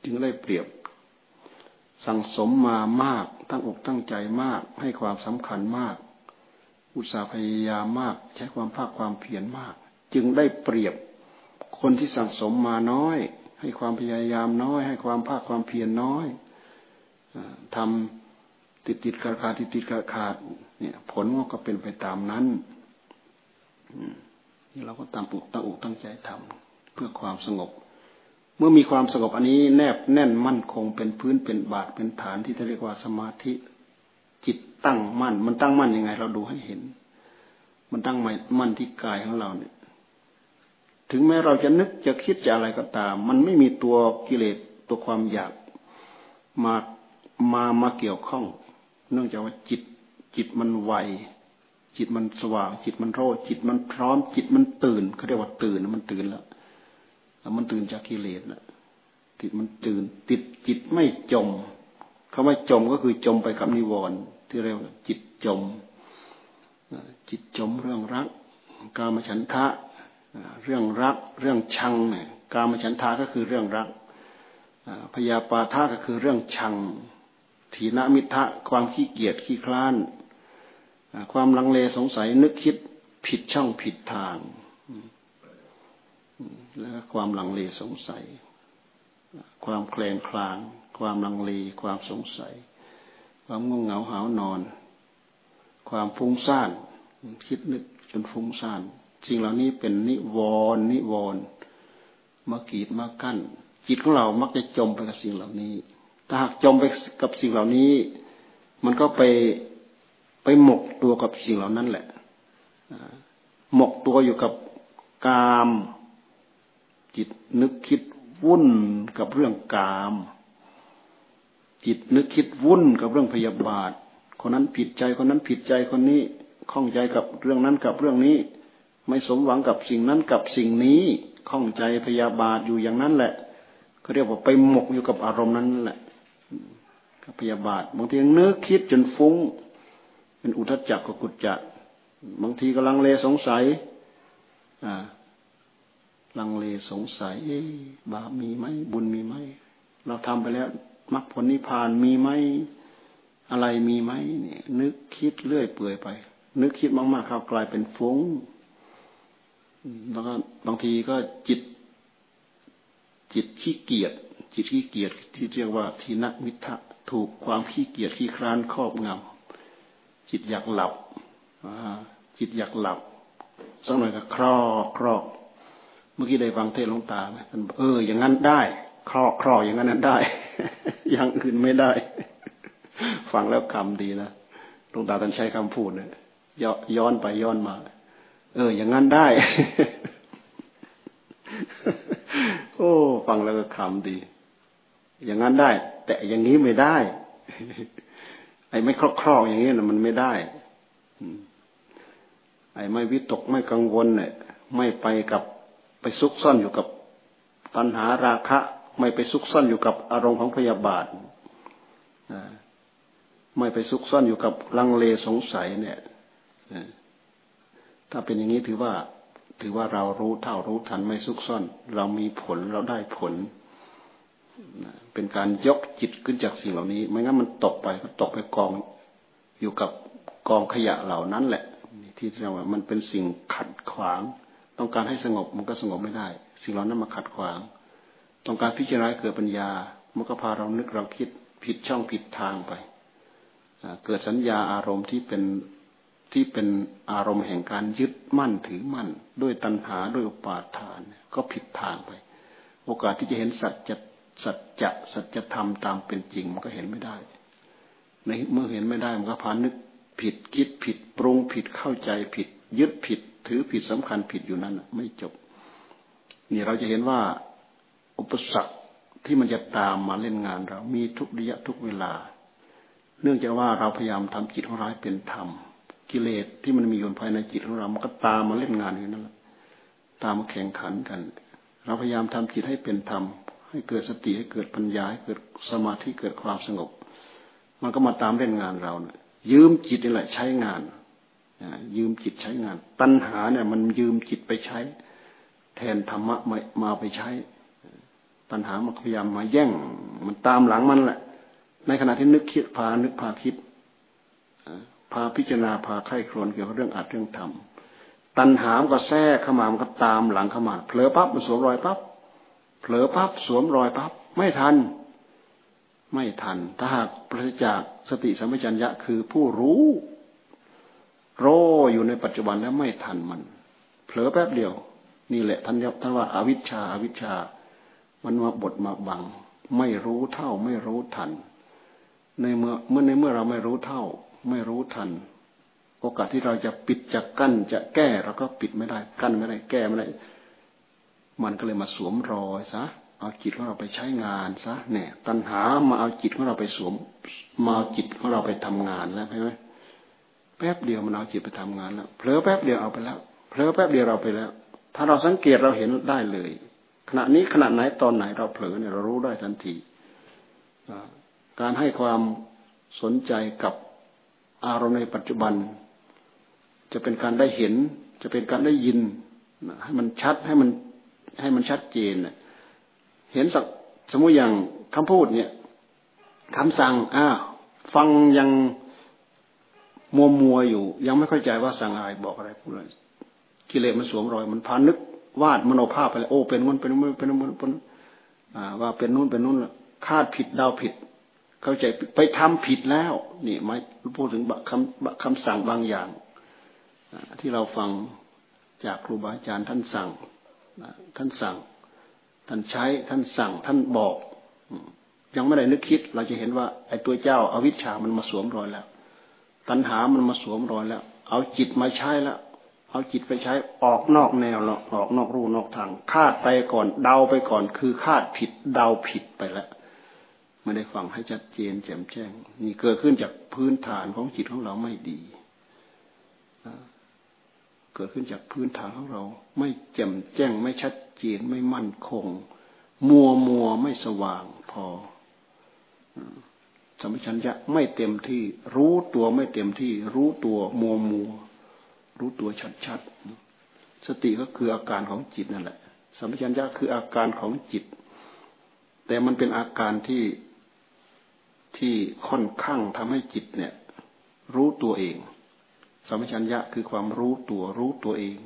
จึงได้เปรียบ สั่งสมมามาก ตั้งอกตั้งใจมาก ให้ความสำคัญมาก อุตสาห์พยายามมาก ใช้ความภาคความเพียรมาก จึงได้เปรียบ คนที่สั่งสมมาน้อย ให้ความพยายามน้อย ให้ความภาคความเพียรน้อย ทำติดติดขาดขาดติดติดขาดขาดเนี่ย ผลก็เป็นไปตามนั้นนี่เราก็ตามปุกตั้งอกตั้งใจทำเพื่อความสงบ เมื่อมีความสงบอันนี้แนบแน่นมั่นคงเป็นพื้นเป็นบาทเป็นฐานที่เรียกว่าสมาธิจิตตั้งมั่น มันตั้งมั่นยังไง เราดูให้เห็น มันตั้งมั่นที่กายของเราเนี่ย ถึงแม้เราจะนึกจะคิดจะอะไรก็ตาม มันไม่มีตัวกิเลสตัวความอยากมา มามาเกี่ยวข้อง เนื่องจากว่าจิตจิตมันไวจิตมันสว่าง จิตมันโรจิตมันพร้อม จิตมันตื่นเขาเรียกว่าตื่นมันตื่นแล้วมันตื่นจากกิเลสแล้วจิตมันตื่น ติดจิตไม่จมคำว่าจมก็คือจมไปกับนิวรณ์ที่เรียกว่าจิตจม จิตจมเรื่องรัก กามฉันทะ เรื่องรัก เรื่องชังเนี่ยกามฉันทะก็คือเรื่องรักพยาปาทะก็คือเรื่องชัง ถีนมิทะความขี้เกียจขี้คลาน ความลังเลสงสัยนึกคิดผิดช่องผิดทาง แล้วก็ความลังเลสงสัย ความแคลงคลาง ความลังเลความสงสัย ความง่วงเหงาหานอน ความฟุ้งซ่านคิดนึกจนฟุ้งซ่านสิ่งเหล่านี้เป็นนิวรณ์นิวรณ์มากีดมากั้นจิตของเรามักจะจมไปกับสิ่งเหล่านี้ ถ้าหากจมไปกับสิ่งเหล่านี้ มันก็ไปไปหมกตัวกับสิ่งเหล่านั้นแหละหมกตัวอยู่กับกาม จิตนึกคิดวุ่นกับเรื่องกาม จิตนึกคิดวุ่นกับเรื่องพยาบาท คนนั้นผิดใจคนนั้นผิดใจคนนี้ข้องใจกับเรื่องนั้นกับเรื่องนี้ ไม่สมหวังกับสิ่งนั้นกับสิ่งนี้ข้องใจพยาบาทอยู่อย่างนั้นแหละเขาเรียกว่าไปหมกอยู่กับอารมณ์นั้นแหละ กับพยาบาท บางทียังนึกคิดจนฟุ้ง เป็นอุทจักกับกุจจะบางทีก็ลังเลสงสัย อ่า ลังเลสงสัยบาปมีไหมบุญมีไหมเราทำไปแล้วมรรคผลนิพพานมีไหมอะไรมีไหมเนี่ย นึกคิดเรื่อยเปื่อยไป นึกคิดมากๆเข้ากลายเป็นฟุ้งแล้วก็บางทีก็จิต จิตขี้เกียจ จิตขี้เกียจที่เรียกว่าทีนักมิทะถูกความขี้เกียจขี้คร้านครอบงำจิตอยากหลับจิตอยากหลับสักหน่อยก็ครอกครอกเมื่อกี้ได้ฟังเทศหลวงตาไหมท่านเออ อย่างนั้นได้ ครอกครอกอย่างนั้นนั้นได้ อย่างอื่นไม่ได้ ฟังแล้วคำดีนะหลวงตาท่านใช้คำพูดเนี่ยย้อนไปย้อนมา เออ อย่างนั้นได้ โอ้ ฟังแล้วก็คำดี อย่างนั้นได้ แต่อย่างนี้ไม่ได้ ไอ้ไม่ครอบครองอย่างนี้นะมันไม่ได้ไอ้ไม่วิตกไม่กังวลเนี่ย ไม่ไปกับไปซุกซ่อนอยู่กับปัญหาราคะ ไม่ไปซุกซ่อนอยู่กับอารมณ์ของพยาบาทไม่ไปซุกซ่อนอยู่กับลังเลสงสัยเนี่ยถ้าเป็นอย่างนี้ถือว่า ถือว่าเรารู้เท่ารู้ทันไม่ซุกซ่อน เรามีผลเราได้ผล เป็นการยกจิตขึ้นจากสิ่งเหล่านี้ ไม่งั้นมันตกไปก็ตกไปกองอยู่กับกองขยะเหล่านั้นแหละที่เราว่ามันเป็นสิ่งขัดขวาง ต้องการให้สงบมันก็สงบไม่ได้ สิ่งเหล่านั้นมาขัดขวาง ต้องการพิจารณาเกิดปัญญา มันก็พาเรานึกเราคิดผิดช่องผิดทางไปเกิดสัญญาอารมณ์ที่เป็นที่เป็นอารมณ์แห่งการยึดมั่นถือมั่น ด้วยตัณหาด้วยอุปาทาน ก็ผิดทางไป โอกาสที่จะเห็นสัจจะ สัจจะสัจธรรมตามเป็นจริงมันก็เห็นไม่ได้ ในเมื่อเห็นไม่ได้มันก็พานึกผิดคิดผิดปรุงผิดเข้าใจผิด ยึดผิด ถือผิดสำคัญผิดอยู่นั้นไม่จบ นี่เราจะเห็นว่าอุปสรรคที่มันจะตามมาเล่นงานเรา มีทุกระยะทุกเวลา เนื่องจากว่าเราพยายามทำจิตของเราให้เป็นธรรม กิเลสที่มันมีอยู่ภายในจิตของเรา มันก็ตามมาเล่นงานอยู่นั่นแหละตามมาแข่งขันกัน เราพยายามทำจิตให้เป็นธรรม ให้เกิดสติให้เกิดปัญญาให้เกิดสมาธิเกิดความสงบ มันก็มาตามเล่นงานเราเนี่ยยืมจิตนี่แหละใช้งานยืมจิตใช้งาน ตัณหาเนี่ย มันยืมจิตไปใช้ แทนธรรมะมามาไปใช้ ตัณหามันพยายามมาแย่ง มันตามหลังมันแหละ ในขณะที่นึกคิดพานึกพาคิดพาพิจารณาพาไข้ครวนเกี่ยวกับเรื่องอัดเรื่องธรรมตัณหามก็แทรกเข้ามามันก็ตามหลังเข้ามาเผลอปั๊บมันสวมรอยปั๊บ เผลอปั๊บสวมรอยปั๊บไม่ทัน ไม่ทัน ถ้าหากปราศจากสติสัมปชัญญะคือผู้รู้รออยู่ในปัจจุบันแล้วไม่ทันมัน เผลอแป๊บเดียว นี่แหละท่านท่านว่าอาวิชชาอาวิชชา มันมาบดมาบัง ไม่รู้เท่าไม่รู้ทัน ในเมื่อเมื่อในเมื่อเราไม่รู้เท่า ไม่รู้ทัน โอกาสที่เราจะปิดจะกั้นจะแก้เราก็ปิดไม่ได้ กั้นไม่ได้แก้ไม่ได้ มันก็เลยมาสวมรอยซะเอาจิตของเราไปใช้งานซะเนี่ย ตัณหามาเอาจิตของเราไปสวมมาเอาจิตของเราไปทำงานแล้วใช่ไหมแป๊บเดียวมันเอาจิตไปทำงานแล้วเผลอแป๊บเดียวเอาไปแล้วเผลอแป๊บเดียวเราไปแล้ว ถ้าเราสังเกตเราเห็นได้เลย ขณะนี้ขณะไหนตอนไหนเราเผลอเนี่ยเรารู้ได้ทันทีการให้ความสนใจกับอารมณ์ในปัจจุบัน จะเป็นการได้เห็น จะเป็นการได้ยินให้มันชัดให้มัน ให้มันชัดเจนเห็นสักสมมุติอย่างคำพูดเนี่ยคำสั่งอ้าฟังยังมัวมัวอยู่ ยังไม่เข้าใจว่าสั่งอะไรบอกอะไรพูดอะไรกิเลสมันสวมรอยมันพานึกวาดมโนภาพไปเลยโอ้เป็นนู้นเป็นนู้นเป็นนู้นเป็นว่าเป็นนู้นเป็นนู้นคาดผิดเดาผิด เข้าใจไปทำผิดแล้ว นี่ไม่พูดถึงคำคำสั่งบางอย่างที่เราฟังจากครูบาอาจารย์ท่านสั่ง ท่านสั่ง ท่านใช้ ท่านสั่ง ท่านบอก ยังไม่ได้นึกคิด เราจะเห็นว่า ไอ้ตัวเจ้าอาวิชชามันมาสวมรอยแล้ว ตัณหามันมาสวมรอยแล้ว เอาจิตมาใช้แล้ว เอาจิตไปใช้ออกนอกแนวออกนอกรูนอกทาง คาดไปก่อน เดาไปก่อน คือคาดผิด เดาผิดไปแล้ว ไม่ได้ฟังให้ชัดเจนแจ่มแจ้ง นี่เกิดขึ้นจากพื้นฐานของจิตของเราไม่ดี กิดขึ้นจากพื้นฐานของเรา ไม่แจ่มแจ้งไม่ชัดเจนไม่มั่นคง มัวมัวไม่สว่างพอสัมปชัญญะไม่เต็มที่ รู้ตัวไม่เต็มที่ รู้ตัวมัวมัว รู้ตัวชัดชัดสติก็คืออาการของจิตนั่นแหละสัมปชัญญะคืออาการของจิต แต่มันเป็นอาการที่ที่ค่อนข้างทำให้จิตเนี่ย รู้ตัวเอง สัมปชัญญะคือความรู้ตัวรู้ตัวเอง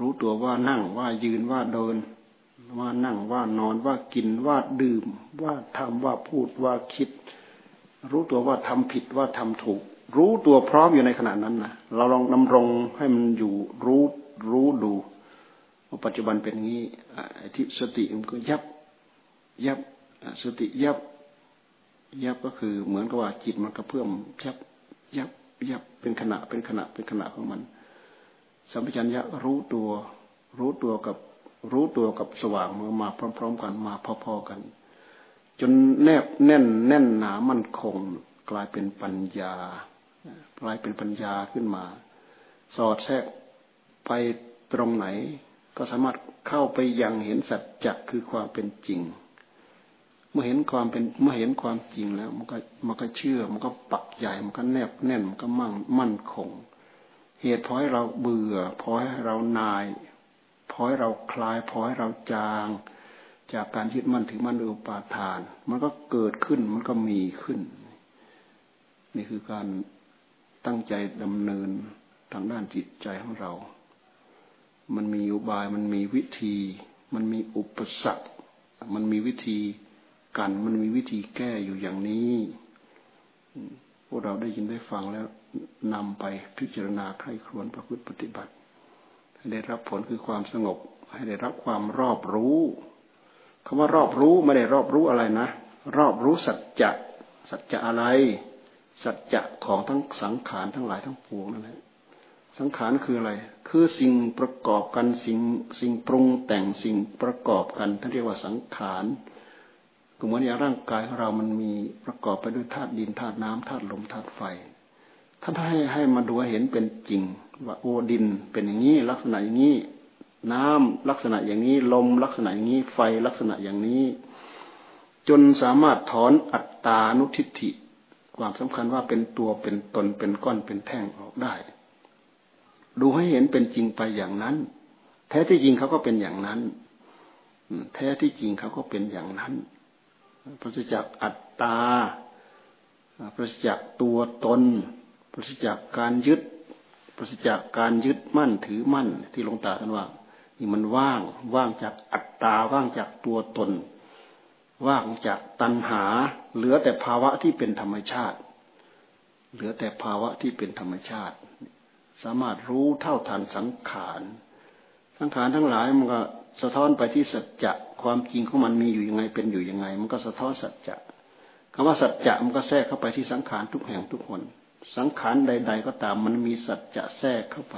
รู้ตัวว่านั่งว่ายืนว่าเดิน ว่านั่งว่านอนว่ากินว่าดื่ม ว่าทำว่าพูดว่าคิด รู้ตัวว่าทำผิดว่าทำถูก รู้ตัวพร้อมอยู่ในขณะนั้นนะเราลองดำรงให้มันอยู่รู้รู้ดูว่าปัจจุบันเป็นงี้ที่สติมันก็ยับยับสติยับยับก็คือเหมือนกับว่าจิตมันกระเพื่อมยับยับ ยับเป็นขณะเป็นขณะเป็นขณะของมัน สัมปชัญญะรู้ตัว รู้ตัวกับรู้ตัวกับสว่างมามาพร้อม ๆ กันมาพอๆกัน จนแนบแน่นแน่นหนามั่นคงกลายเป็นปัญญากลายเป็นปัญญาขึ้นมา สอดแทรกไปตรงไหน ก็สามารถเข้าไปยังเห็นสัจจะคือความเป็นจริง มื่อเห็นความเป็นเมื่อเห็นความจริงแล้ว มันก็มันก็เชื่อ มันก็ปักใหญ่มันก็แนบแน่นมันก็มั่งมั่นคง เหตุพอให้เราเบื่อพอให้เรานายพอให้เราคลายพอให้เราจาง จากการยึดมั่นถือมั่นอุปาทาน มันก็เกิดขึ้นมันก็มีขึ้น นี่คือการตั้งใจดำเนินทางด้านจิตใจของเรา มันมีอุบายมันมีวิธี มันมีอุปสรรค มันมีวิธี กันมันมีวิธีแก้อยู่อย่างนี้พวกเราได้ยินได้ฟังแล้วนำไปพิจารณาใครครวนประพฤติปฏิบัติให้ได้รับผลคือความสงบ ให้ได้รับความรอบรู้คำว่ารอบรู้ไม่ได้รอบรู้อะไรนะ รอบรู้สัจจะสัจจะอะไร สัจจะของทั้งสังขารทั้งหลายทั้งปวงนั่นแหละสังขารคืออะไร คือสิ่งประกอบกันสิ่งสิ่งปรุงแต่งสิ่งประกอบกันท่านเรียกว่าสังขาร ก็เหมือนอย่างร่างกายของเรามันมีประกอบไปด้วยธาตุดินธาตุน้ำธาตุลมธาตุไฟท่านให้ให้มาดูเห็นเป็นจริง ว่าโอดินเป็นอย่างนี้ลักษณะอย่างนี้ น้ำลักษณะอย่างนี้ ลมลักษณะอย่างนี้ ไฟลักษณะอย่างนี้ จนสามารถถอนอัตตานุทิฏฐิ ความสำคัญว่าเป็นตัวเป็นตนเป็นก้อนเป็นแท่งออกได้ ดูให้เห็นเป็นจริงไปอย่างนั้น แท้ที่จริงเขาก็เป็นอย่างนั้น แท้ที่จริงเขาก็เป็นอย่างนั้น ปราศจากอัตตาปราศจากตัวตนปราศจากการยึดปราศจากการยึดมั่นถือมั่น ที่หลวงตาท่านว่านี่มันว่างว่างจากอัตตาว่างจากตัวตน ว่างจากตัณหา เหลือแต่ภาวะที่เป็นธรรมชาติ เหลือแต่ภาวะที่เป็นธรรมชาติ สามารถรู้เท่าทันสังขารสังขารทั้งหลายมันก็สะท้อนไปที่สัจจะ ความจริงของมันมีอยู่ยังไงเป็นอยู่ยังไง มันก็สะท้อนสัจจะคำว่าสัจจะมันก็แทรกเข้าไปที่สังขารทุกแห่งทุกคน สังขารใด ๆ ก็ตามมันมีสัจจะแทรกเข้าไป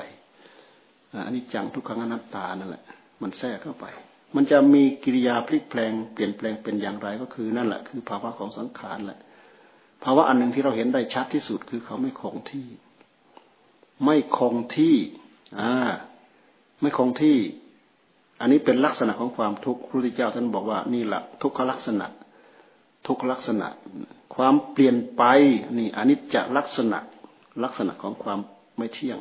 อันนี้จังทุกขังอนัตตานั่นแหละ มันแทรกเข้าไป มันจะมีกิริยาพลิกแปลงเปลี่ยนแปลงเป็นอย่างไรก็คือนั่นแหละคือภาวะของสังขารแหละภาวะอันหนึ่งที่เราเห็นได้ชัดที่สุดคือเขาไม่คงที่ ไม่คงที่อ่าไม่คงที่ อันนี้เป็นลักษณะของความทุกข์พระพุทธเจ้าท่านบอกว่านี่แหละทุกขลักษณะ ทุกลักษณะ ความเปลี่ยนไปนี่อันนี้จะลักษณะลักษณะของความไม่เที่ยง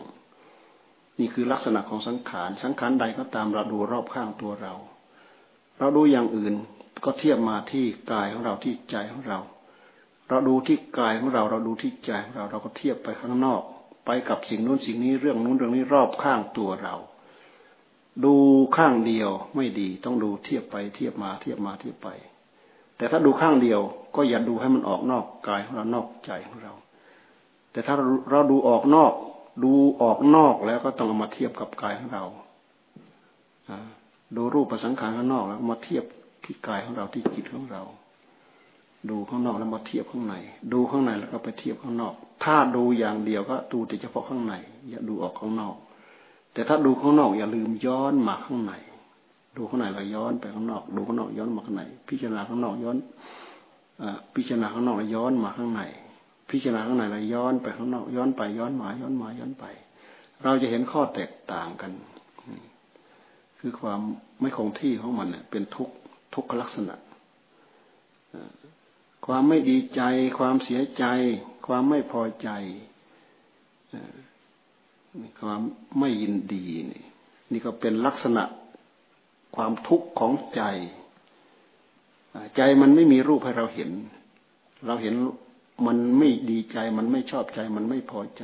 นี่คือลักษณะของสังขารสังขารใดก็ตามเราดูรอบข้างตัวเรา เราดูอย่างอื่นก็เทียบมาที่กายของเราที่ใจของเรา เราดูที่กายของเรา เราดูที่ใจของเรา เราก็เทียบไปข้างนอก ไปกับสิ่งนู้นสิ่งนี้เรื่องนู้นเรื่องนี้รอบข้างตัวเรา ดูข้างเดียวไม่ดี ต้องดูเทียบไปเทียบมาเทียบมาเทียบไป แต่ถ้าดูข้างเดียว ก็อย่าดูให้มันออกนอกกายของเรานอกใจของเรา แต่ถ้าเราดูออกนอก ดูออกนอกแล้วก็ต้องเอามาเทียบกับกายของเราดูรูปประสังขารข้างนอกแล้วมาเทียบที่กายของเราที่จิตของเรา ดูข้างนอกแล้วมาเทียบข้างใน ดูข้างในแล้วก็ไปเทียบข้างนอก ถ้าดูอย่างเดียวก็ดูแต่เฉพาะข้างใน อย่าดูออกข้างนอก แต่ถ้าดูข้างนอกอย่าลืมย้อนมาข้างใน ดูข้างในแล้วย้อนไปข้างนอก ดูข้างนอกย้อนมาข้างใน พิจารณาข้างนอกย้อนอพิจารณาข้างนอกแล้วย้อนมาข้างใน พิจารณาข้างในแล้วย้อนไปข้างนอก ย้อนไปย้อนมาย้อนมาย้อนไป เราจะเห็นข้อแตกต่างกัน คือความไม่คงที่ของมันเนี่ยเป็นทุกทุกขลักษณะความไม่ดีใจ ความเสียใจ ความไม่พอใจ ความไม่ยินดีนี่นี่ก็เป็นลักษณะความทุกข์ของใจใจมันไม่มีรูปให้เราเห็น เราเห็นมันไม่ดีใจ มันไม่ชอบใจ มันไม่พอใจ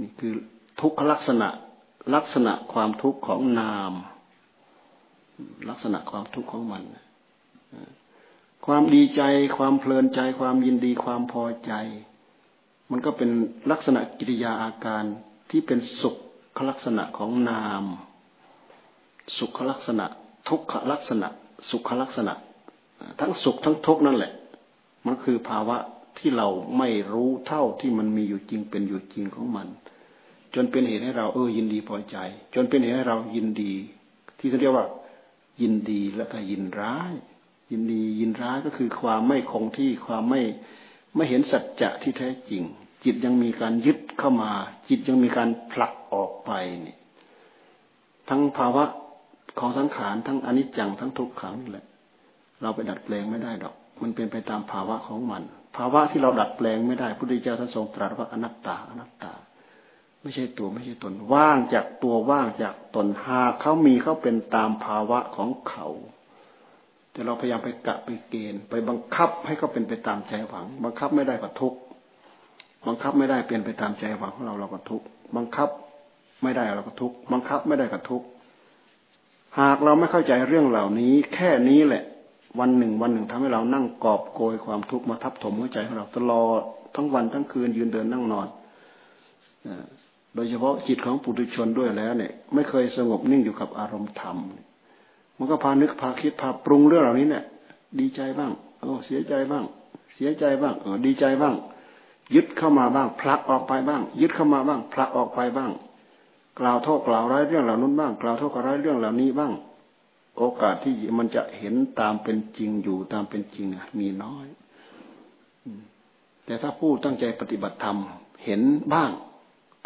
นี่คือทุกขลักษณะลักษณะความทุกข์ของนาม ลักษณะความทุกข์ของมัน ความดีใจ ความเพลินใจ ความยินดี ความพอใจ มันก็เป็นลักษณะกิริยาอาการ ที่เป็นสุขลักษณะของนาม สุขลักษณะ ทุกขลักษณะ สุขลักษณะ ทั้งสุขทั้งทุกนั่นแหละ มันคือภาวะที่เราไม่รู้เท่าที่มันมีอยู่จริงเป็นอยู่จริงของมัน จนเป็นเหตุให้เราเออยินดีพอใจ จนเป็นเหตุให้เรายินดี ที่เขาเรียกว่า ยินดีแล้วก็ยินร้าย ยินดียินร้ายก็คือความไม่คงที่ความไม่ไม่เห็นสัจจะที่แท้จริง จิตยังมีการยึดเข้ามา จิตยังมีการผลักออกไปเนี่ยทั้งภาวะของสังขารทั้งอนิจจังทั้งทุกขังนี่แหละ เราไปดัดแปลงไม่ได้ดอก มันเป็นไปตามภาวะของมัน ภาวะที่เราดัดแปลงไม่ได้พุทธเจ้าท่านทรงตรัสว่าอนัตตาอนัตตา ไม่ใช่ตัวไม่ใช่ตนว่างจากตัวว่างจากตนหากเขามีเขาเป็นตามภาวะของเขา แต่เราพยายามไปกะไปเกณฑ์ ไปบังคับให้เขาเป็นไปตามใจหวัง บังคับไม่ได้ก็ทุกข์ บังคับไม่ได้เป็นไปตามใจหวังของเราเราก็ทุกข์บังคับไม่ได้เราก็ทุกข์บังคับไม่ได้ก็ทุกข์หากเราไม่เข้าใจเรื่องเหล่านี้ แค่นี้แหละ วันหนึ่ง วันหนึ่งทำให้เรานั่งกอบโกยความทุกข์มาทับถมหัวใจของเราตลอดทั้งวันทั้งคืนยืนเดินนั่งนอนโดยเฉพาะจิตของปุถุชนด้วยแล้วเนี่ย ไม่เคยสงบนิ่งอยู่กับอารมณ์ธรรม มันก็พานึกพาคิดพาปรุงเรื่องเหล่านี้เนี่ย ดีใจบ้าง โอ้เสียใจบ้าง เสียใจบ้าง เออดีใจบ้าง ยึดเข้ามาบ้างผลักออกไปบ้าง ยึดเข้ามาบ้างผลักออกไปบ้าง กล่าวโทษกล่าวร้ายเรื่องเหล่านั้นบ้าง กล่าวโทษกล่าวร้ายเรื่องเหล่านี้บ้าง โอกาสที่มันจะเห็นตามเป็นจริงอยู่ตามเป็นจริงมีน้อยแต่ถ้าผู้ตั้งใจปฏิบัติธรรมเห็นบ้าง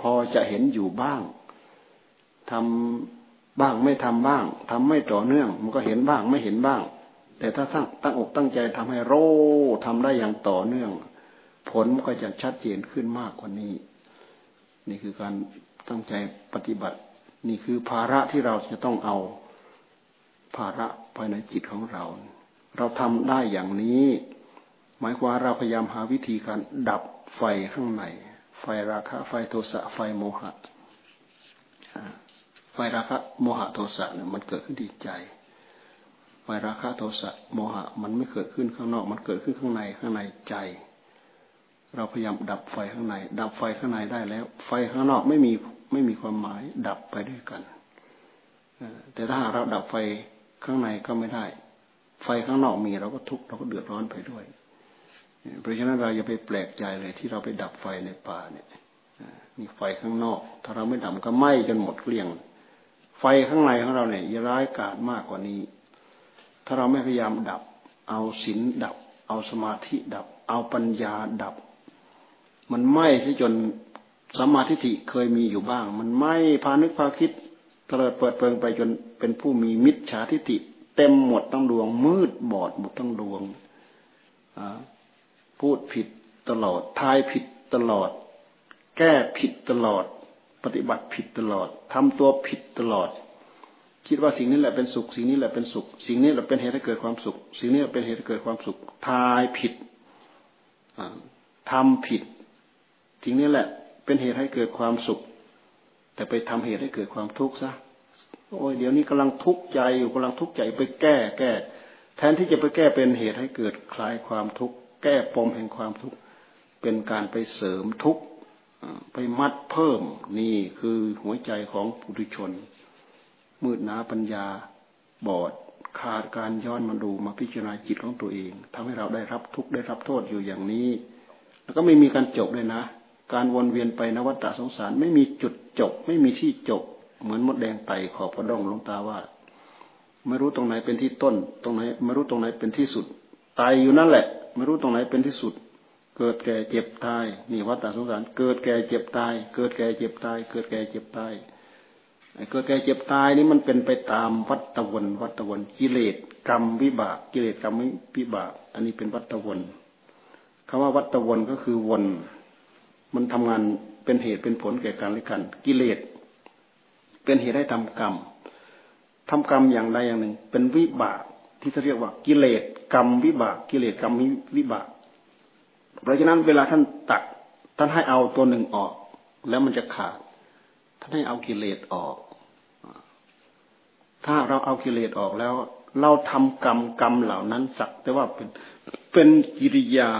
พอจะเห็นอยู่บ้างทำบ้างไม่ทำบ้างทำไม่ต่อเนื่อง มันก็เห็นบ้างไม่เห็นบ้าง แต่ถ้าตั้งตั้งอกตั้งใจทำให้โรทำได้อย่างต่อเนื่อง ผลก็จะชัดเจนขึ้นมากกว่านี้ นี่คือการตั้งใจปฏิบัติ นี่คือภาระที่เราจะต้องเอาภาระภายในจิตของเรา เราทำได้อย่างนี้ หมายความเราพยายามหาวิธีการดับไฟข้างใน ไฟราคะ ไฟโทสะ ไฟโมหะ ไฟราคะโมหะโทสะเนี่ยมันเกิดขึ้นที่ใจ ไฟราคะโทสะโมหะ มันไม่เกิดขึ้นข้างนอก มันเกิดขึ้นข้างในข้างในใจ เราพยายามดับไฟข้างใน ดับไฟข้างในได้แล้ว ไฟข้างนอกไม่มีไม่มีความหมาย ดับไปด้วยกันแต่ถ้าเราดับไฟข้างในก็ไม่ได้ ไฟข้างนอกมีเราก็ทุกข์เราก็เดือดร้อนไปด้วย เพราะฉะนั้นเราอย่าไปแปลกใจเลยที่เราไปดับไฟในป่าเนี่ยมีไฟข้างนอก ถ้าเราไม่ดับก็ไหม้จนหมดเกลี้ยง ไฟข้างในของเราเนี่ยร้ายกาจมากกว่านี้ ถ้าเราไม่พยายามดับ เอาศีลดับ เอาสมาธิดับ เอาปัญญาดับ มันไหม้ซะจนสัมมาทิฏฐิเคยมีอยู่บ้าง มันไหม้พานึกพาคิดเตลิดเปิดเปิงไปจนเป็นผู้มีมิจฉาทิฏฐิ เต็มหมดตั้งดวง มืดบอดหมดตั้งดวงพูดผิดตลอดทายผิดตลอด แก้ผิดตลอด ปฏิบัติผิดตลอดทำตัวผิดตลอด คิดว่าสิ่งนี้แหละเป็นสุข สิ่งนี้แหละเป็นสุข สิ่งนี้แหละเป็นเหตุให้เกิดความสุข สิ่งนี้เป็นเหตุให้เกิดความสุขทายผิดทำผิด สิ่งนี้แหละ เป็นเหตุให้เกิดความสุข แต่ไปทำเหตุให้เกิดความทุกข์ซะโอ้ยเดี๋ยวนี้กำลังทุกข์ใจอยู่กำลังทุกข์ใจไปแก้แก้ แทนที่จะไปแก้เป็นเหตุให้เกิดคลายความทุกข์แก้ปมแห่งความทุกข์เป็นการไปเสริมทุกข์ไปมัดเพิ่มนี่คือหัวใจของปุถุชน มืดหนาปัญญาบอดขาดการย้อนมาดูมาพิจารณาจิตของตัวเองทำให้เราได้รับทุกข์ได้รับโทษอยู่อย่างนี้ แล้วก็ไม่มีการจบเลยนะ การวนเวียนไปนวัฏสงสารไม่มีจุดจบ ไม่มีที่จบ เหมือนมดแดงไต่ขอบกระด้งลงตาว่า ไม่รู้ตรงไหนเป็นที่ต้น ตรงไหนไม่รู้ตรงไหนเป็นที่สุดตายอยู่นั่นแหละ ไม่รู้ตรงไหนเป็นที่สุด เกิดแก่เจ็บตายนี่วัฏสงสาร เกิดแก่เจ็บตาย เกิดแก่เจ็บตาย เกิดแก่เจ็บตายเกิดแก่เจ็บตายนี่มันเป็นไปตามวัฏวนวัฏวนกิเลสกรรมวิบากกิเลสกรรมวิบาก อันนี้เป็นวัฏวนคำว่าวัฏวนก็คือวน มันทำงานเป็นเหตุเป็นผลแก่กันและกัน กิเลสเป็นเหตุให้ทำกรรมทำกรรมอย่างใดอย่างหนึ่ง เป็นวิบากที่เขาเรียกว่า กิเลสกรรมวิบาก กิเลสกรรมวิบาก เพราะฉะนั้นเวลาท่านตัดท่านให้เอาตัวหนึ่งออก แล้วมันจะขาด ท่านให้เอากิเลสออก ถ้าเราเอากิเลสออกแล้ว เราทำกรรมกรรมเหล่านั้นสักแต่ว่าเป็นเป็นกิริยา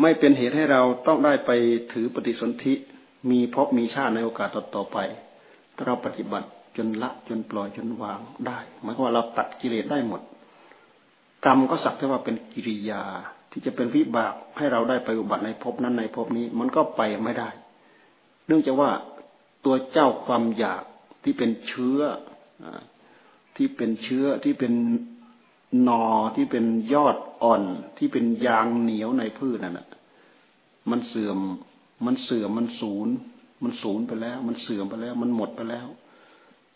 ไม่เป็นเหตุให้เราต้องได้ไปถือปฏิสนธิมีพบมีชาติในโอกาสต่อๆไป ถ้าเราปฏิบัติจนละจนปล่อยจนวางได้หมายความว่าเราตัดกิเลสได้หมด กรรมก็สักแต่ว่าเป็นกิริยาที่ที่จะเป็นวิบากให้เราได้ไปอุบัติในภพนั้นในภพนี้ มันก็ไปไม่ได้ เนื่องจากว่าตัวเจ้าความอยากที่เป็นเชื้อที่เป็นเชื้อที่เป็น นอที่เป็นยอดอ่อนที่เป็นยางเหนียวในพืชนั่นแหะมันเสื่อม มันเสื่อมมันสูญมันสูญไปแล้ว มันเสื่อมไปแล้ว มันหมดไปแล้ว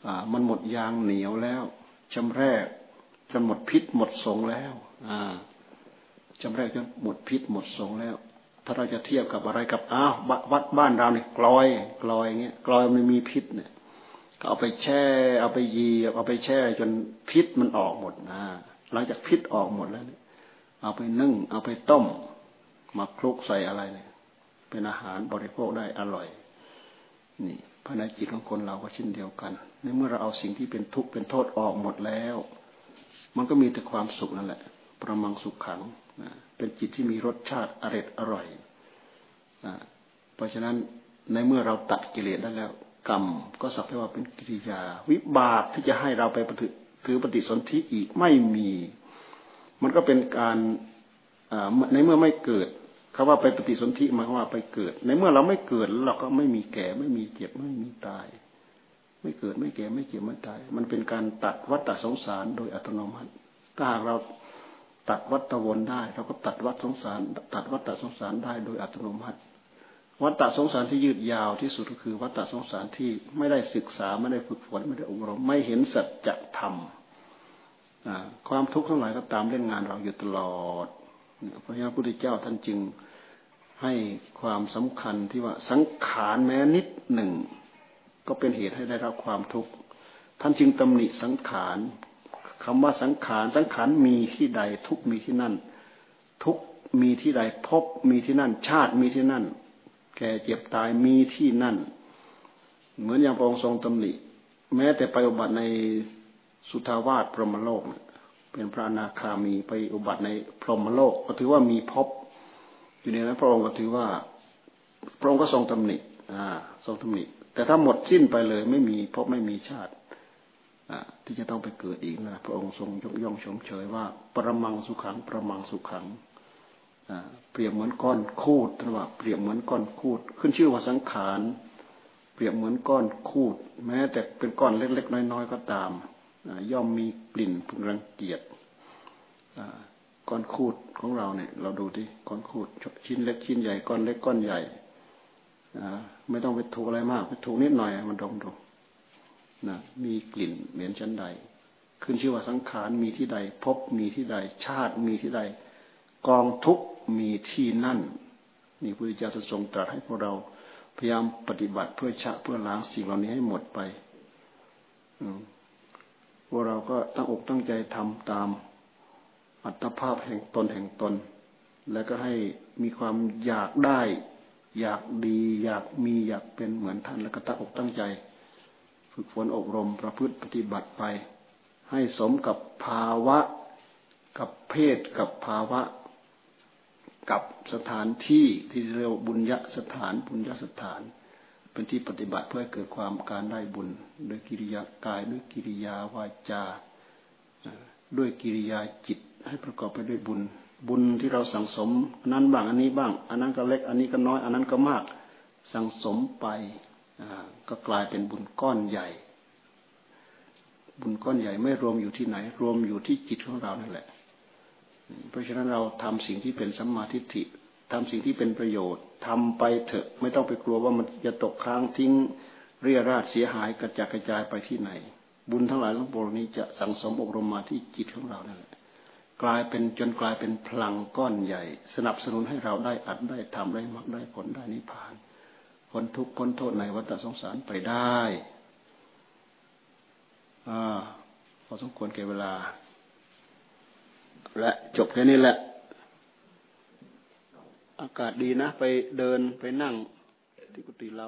อ่า มันหมดยางเหนียวแล้วชำแรกจนหมดพิษหมดสงแล้ว อ่าจำแรกจนหมดพิษหมดสงแล้ว ถ้าเราจะเทียบกับอะไรกับอ้าววัดบ้านเราเนี่ยกลอยกลอยเงี้ยกลอยมันมีพิษเนี่ยก็เอาไปแช่ เอาไปยีเอาไปแช่จนพิษมันออกหมดนะ หลังจากพิษออกหมดแล้วเนี่ยเอาไปนึ่ง เอาไปต้ม มาคลุกใส่อะไรเนี่ย เป็นอาหารบริโภคได้อร่อย นี่ภายในจิตของคนเราก็เช่นเดียวกันในเมื่อเราเอาสิ่งที่เป็นทุกข์เป็นโทษออกหมดแล้ว มันก็มีแต่ความสุขนั่นแหละ ประมังสุขขังเป็นจิตที่มีรสชาติอร่อยอร่อยเพราะฉะนั้นในเมื่อเราตัดกิเลสได้แล้ว กรรมก็สักแต่ว่าเป็นกิริยา วิบากที่จะให้เราไปปฏิ ถือปฏิสนธิอีกไม่มี มันก็เป็นการในเมื่อไม่เกิดคาว่าไปปฏิสนธิหมายว่าไปเกิด ในเมื่อเราไม่เกิดเราก็ไม่มีแก่ ไม่มีเจ็บไม่มีตาย ไม่เกิดไม่แก่ไม่เจ็บไม่ตาย มันเป็นการตัดวัฏสงสารโดยอัตโนมัติถ้าหากเราตัดวัฏวนได้ เราก็ตัดวัฏสงสาร ตัดวัฏสงสารได้โดยอัตโนมัติ วัฏฏะสงสารที่ยืดยาวที่สุดก็คือวัฏฏะสงสารที่ไม่ได้ศึกษาไม่ได้ฝึกฝนไม่ได้อบรม ไม่เห็นสัจธรรมความทุกข์ทั้งหลายก็ตามเล่นงานเราอยู่ตลอด เพราะฉะนั้นพระพุทธเจ้าท่านจึงให้ความสำคัญที่ว่าสังขารแม้นิดหนึ่ง ก็เป็นเหตุให้ได้รับความทุกข์ท่านจึงตำหนิสังขารคำว่าสังขารสังขารมีที่ใดทุกมีที่นั่น ทุกมีที่ใดพบมีที่นั่น ชาติมีที่นั่น แก่เจ็บตายมีที่นั่น เหมือนอย่างพระองค์ทรงตำหนิ แม้แต่ไปอุบัติในสุทาวาสพรหมโลก เป็นพระนาคามีไปอุบัติในพรหมโลก ก็ถือว่ามีพบอยู่ในนั้นพระองค์ก็ถือว่า พระองค์ก็ทรงตำหนิอ่าทรงตำหนิ แต่ถ้าหมดสิ้นไปเลย ไม่มีพบไม่มีชาติที่จะต้องไปเกิดอีกนะพระองค์ทรงยกย่องชมเชยว่า ประมังสุขังประมังสุขัง เปรียบเหมือนก้อนคูดนะว่าเปรียบเหมือนก้อนคูด ขึ้นชื่อว่าสังขาร เปรียบเหมือนก้อนคูด แม้แต่เป็นก้อนเล็ก ๆ น้อยๆก็ตาม ย่อมมีกลิ่นพึงรังเกียจก้อนคูดของเราเนี่ย เราดูที่ก้อนคูดชิ้นเล็กชิ้นใหญ่ก้อนเล็กก้อนใหญ่ไม่ต้องไปถูกอะไรมากไปถูกนิดหน่อยมันดมดูนะมีกลิ่นเหม็นชั้นใด ขึ้นชื่อว่าสังขารมีที่ใด พบมีที่ใด ชาติมีที่ใด กองทุก มีที่นั่น นี่พระพุทธเจ้าทรงตรัสให้พวกเราพยายามปฏิบัติเพื่อชะเพื่อล้างสิ่งเหล่านี้ให้หมดไปพวกเราก็ตั้งอกตั้งใจทำตามอัตภาพแห่งตนแห่งตน แล้วก็ให้มีความอยากได้ อยากดี อยากมีอยากเป็นเหมือนท่าน แล้วก็ตั้งอกตั้งใจ ฝึกฝนอบรมประพฤติปฏิบัติไป ให้สมกับภาวะ กับเพศกับภาวะ กับสถานที่ที่เรียกบุญยสถานบุญยสถาน เป็นที่ปฏิบัติเพื่อให้เกิดความการได้บุญด้วยกิริยากายด้วยกิริยาวาจาด้วยกิริยาจิตให้ประกอบไปด้วยบุญ บุญที่เราสั่งสมนั้นบ้างอันนี้บ้าง อันนั้นก็เล็กอันนี้ก็น้อย อันนั้นก็มากสั่งสมไปก็กลายเป็นบุญก้อนใหญ่ บุญก้อนใหญ่ไม่รวมอยู่ที่ไหน รวมอยู่ที่จิตของเรานั่นแหละ เพราะฉะนั้นเราทำสิ่งที่เป็นสัมมาทิฏฐิทำสิ่งที่เป็นประโยชน์ทำไปเถอะไม่ต้องไปกลัวว่ามันจะตกค้างทิ้งเรียราดเสียหายกระจายกระจายไปที่ไหน บุญทั้งหลายทั้งปวงนี้จะสั่งสมอบรมมาที่จิตของเรานั่นแหละกลายเป็นจนกลายเป็นพลังก้อนใหญ่ สนับสนุนให้เราได้อัดได้ทำได้มรรคได้ผลได้นิพพานพ้นทุกข์พ้นโทษในวัฏสงสารไปได้อ่าพอสมควรเก็บเวลา และจบแค่นี้แหละ อากาศดีนะ ไปเดินไปนั่งที่กุฏิเรา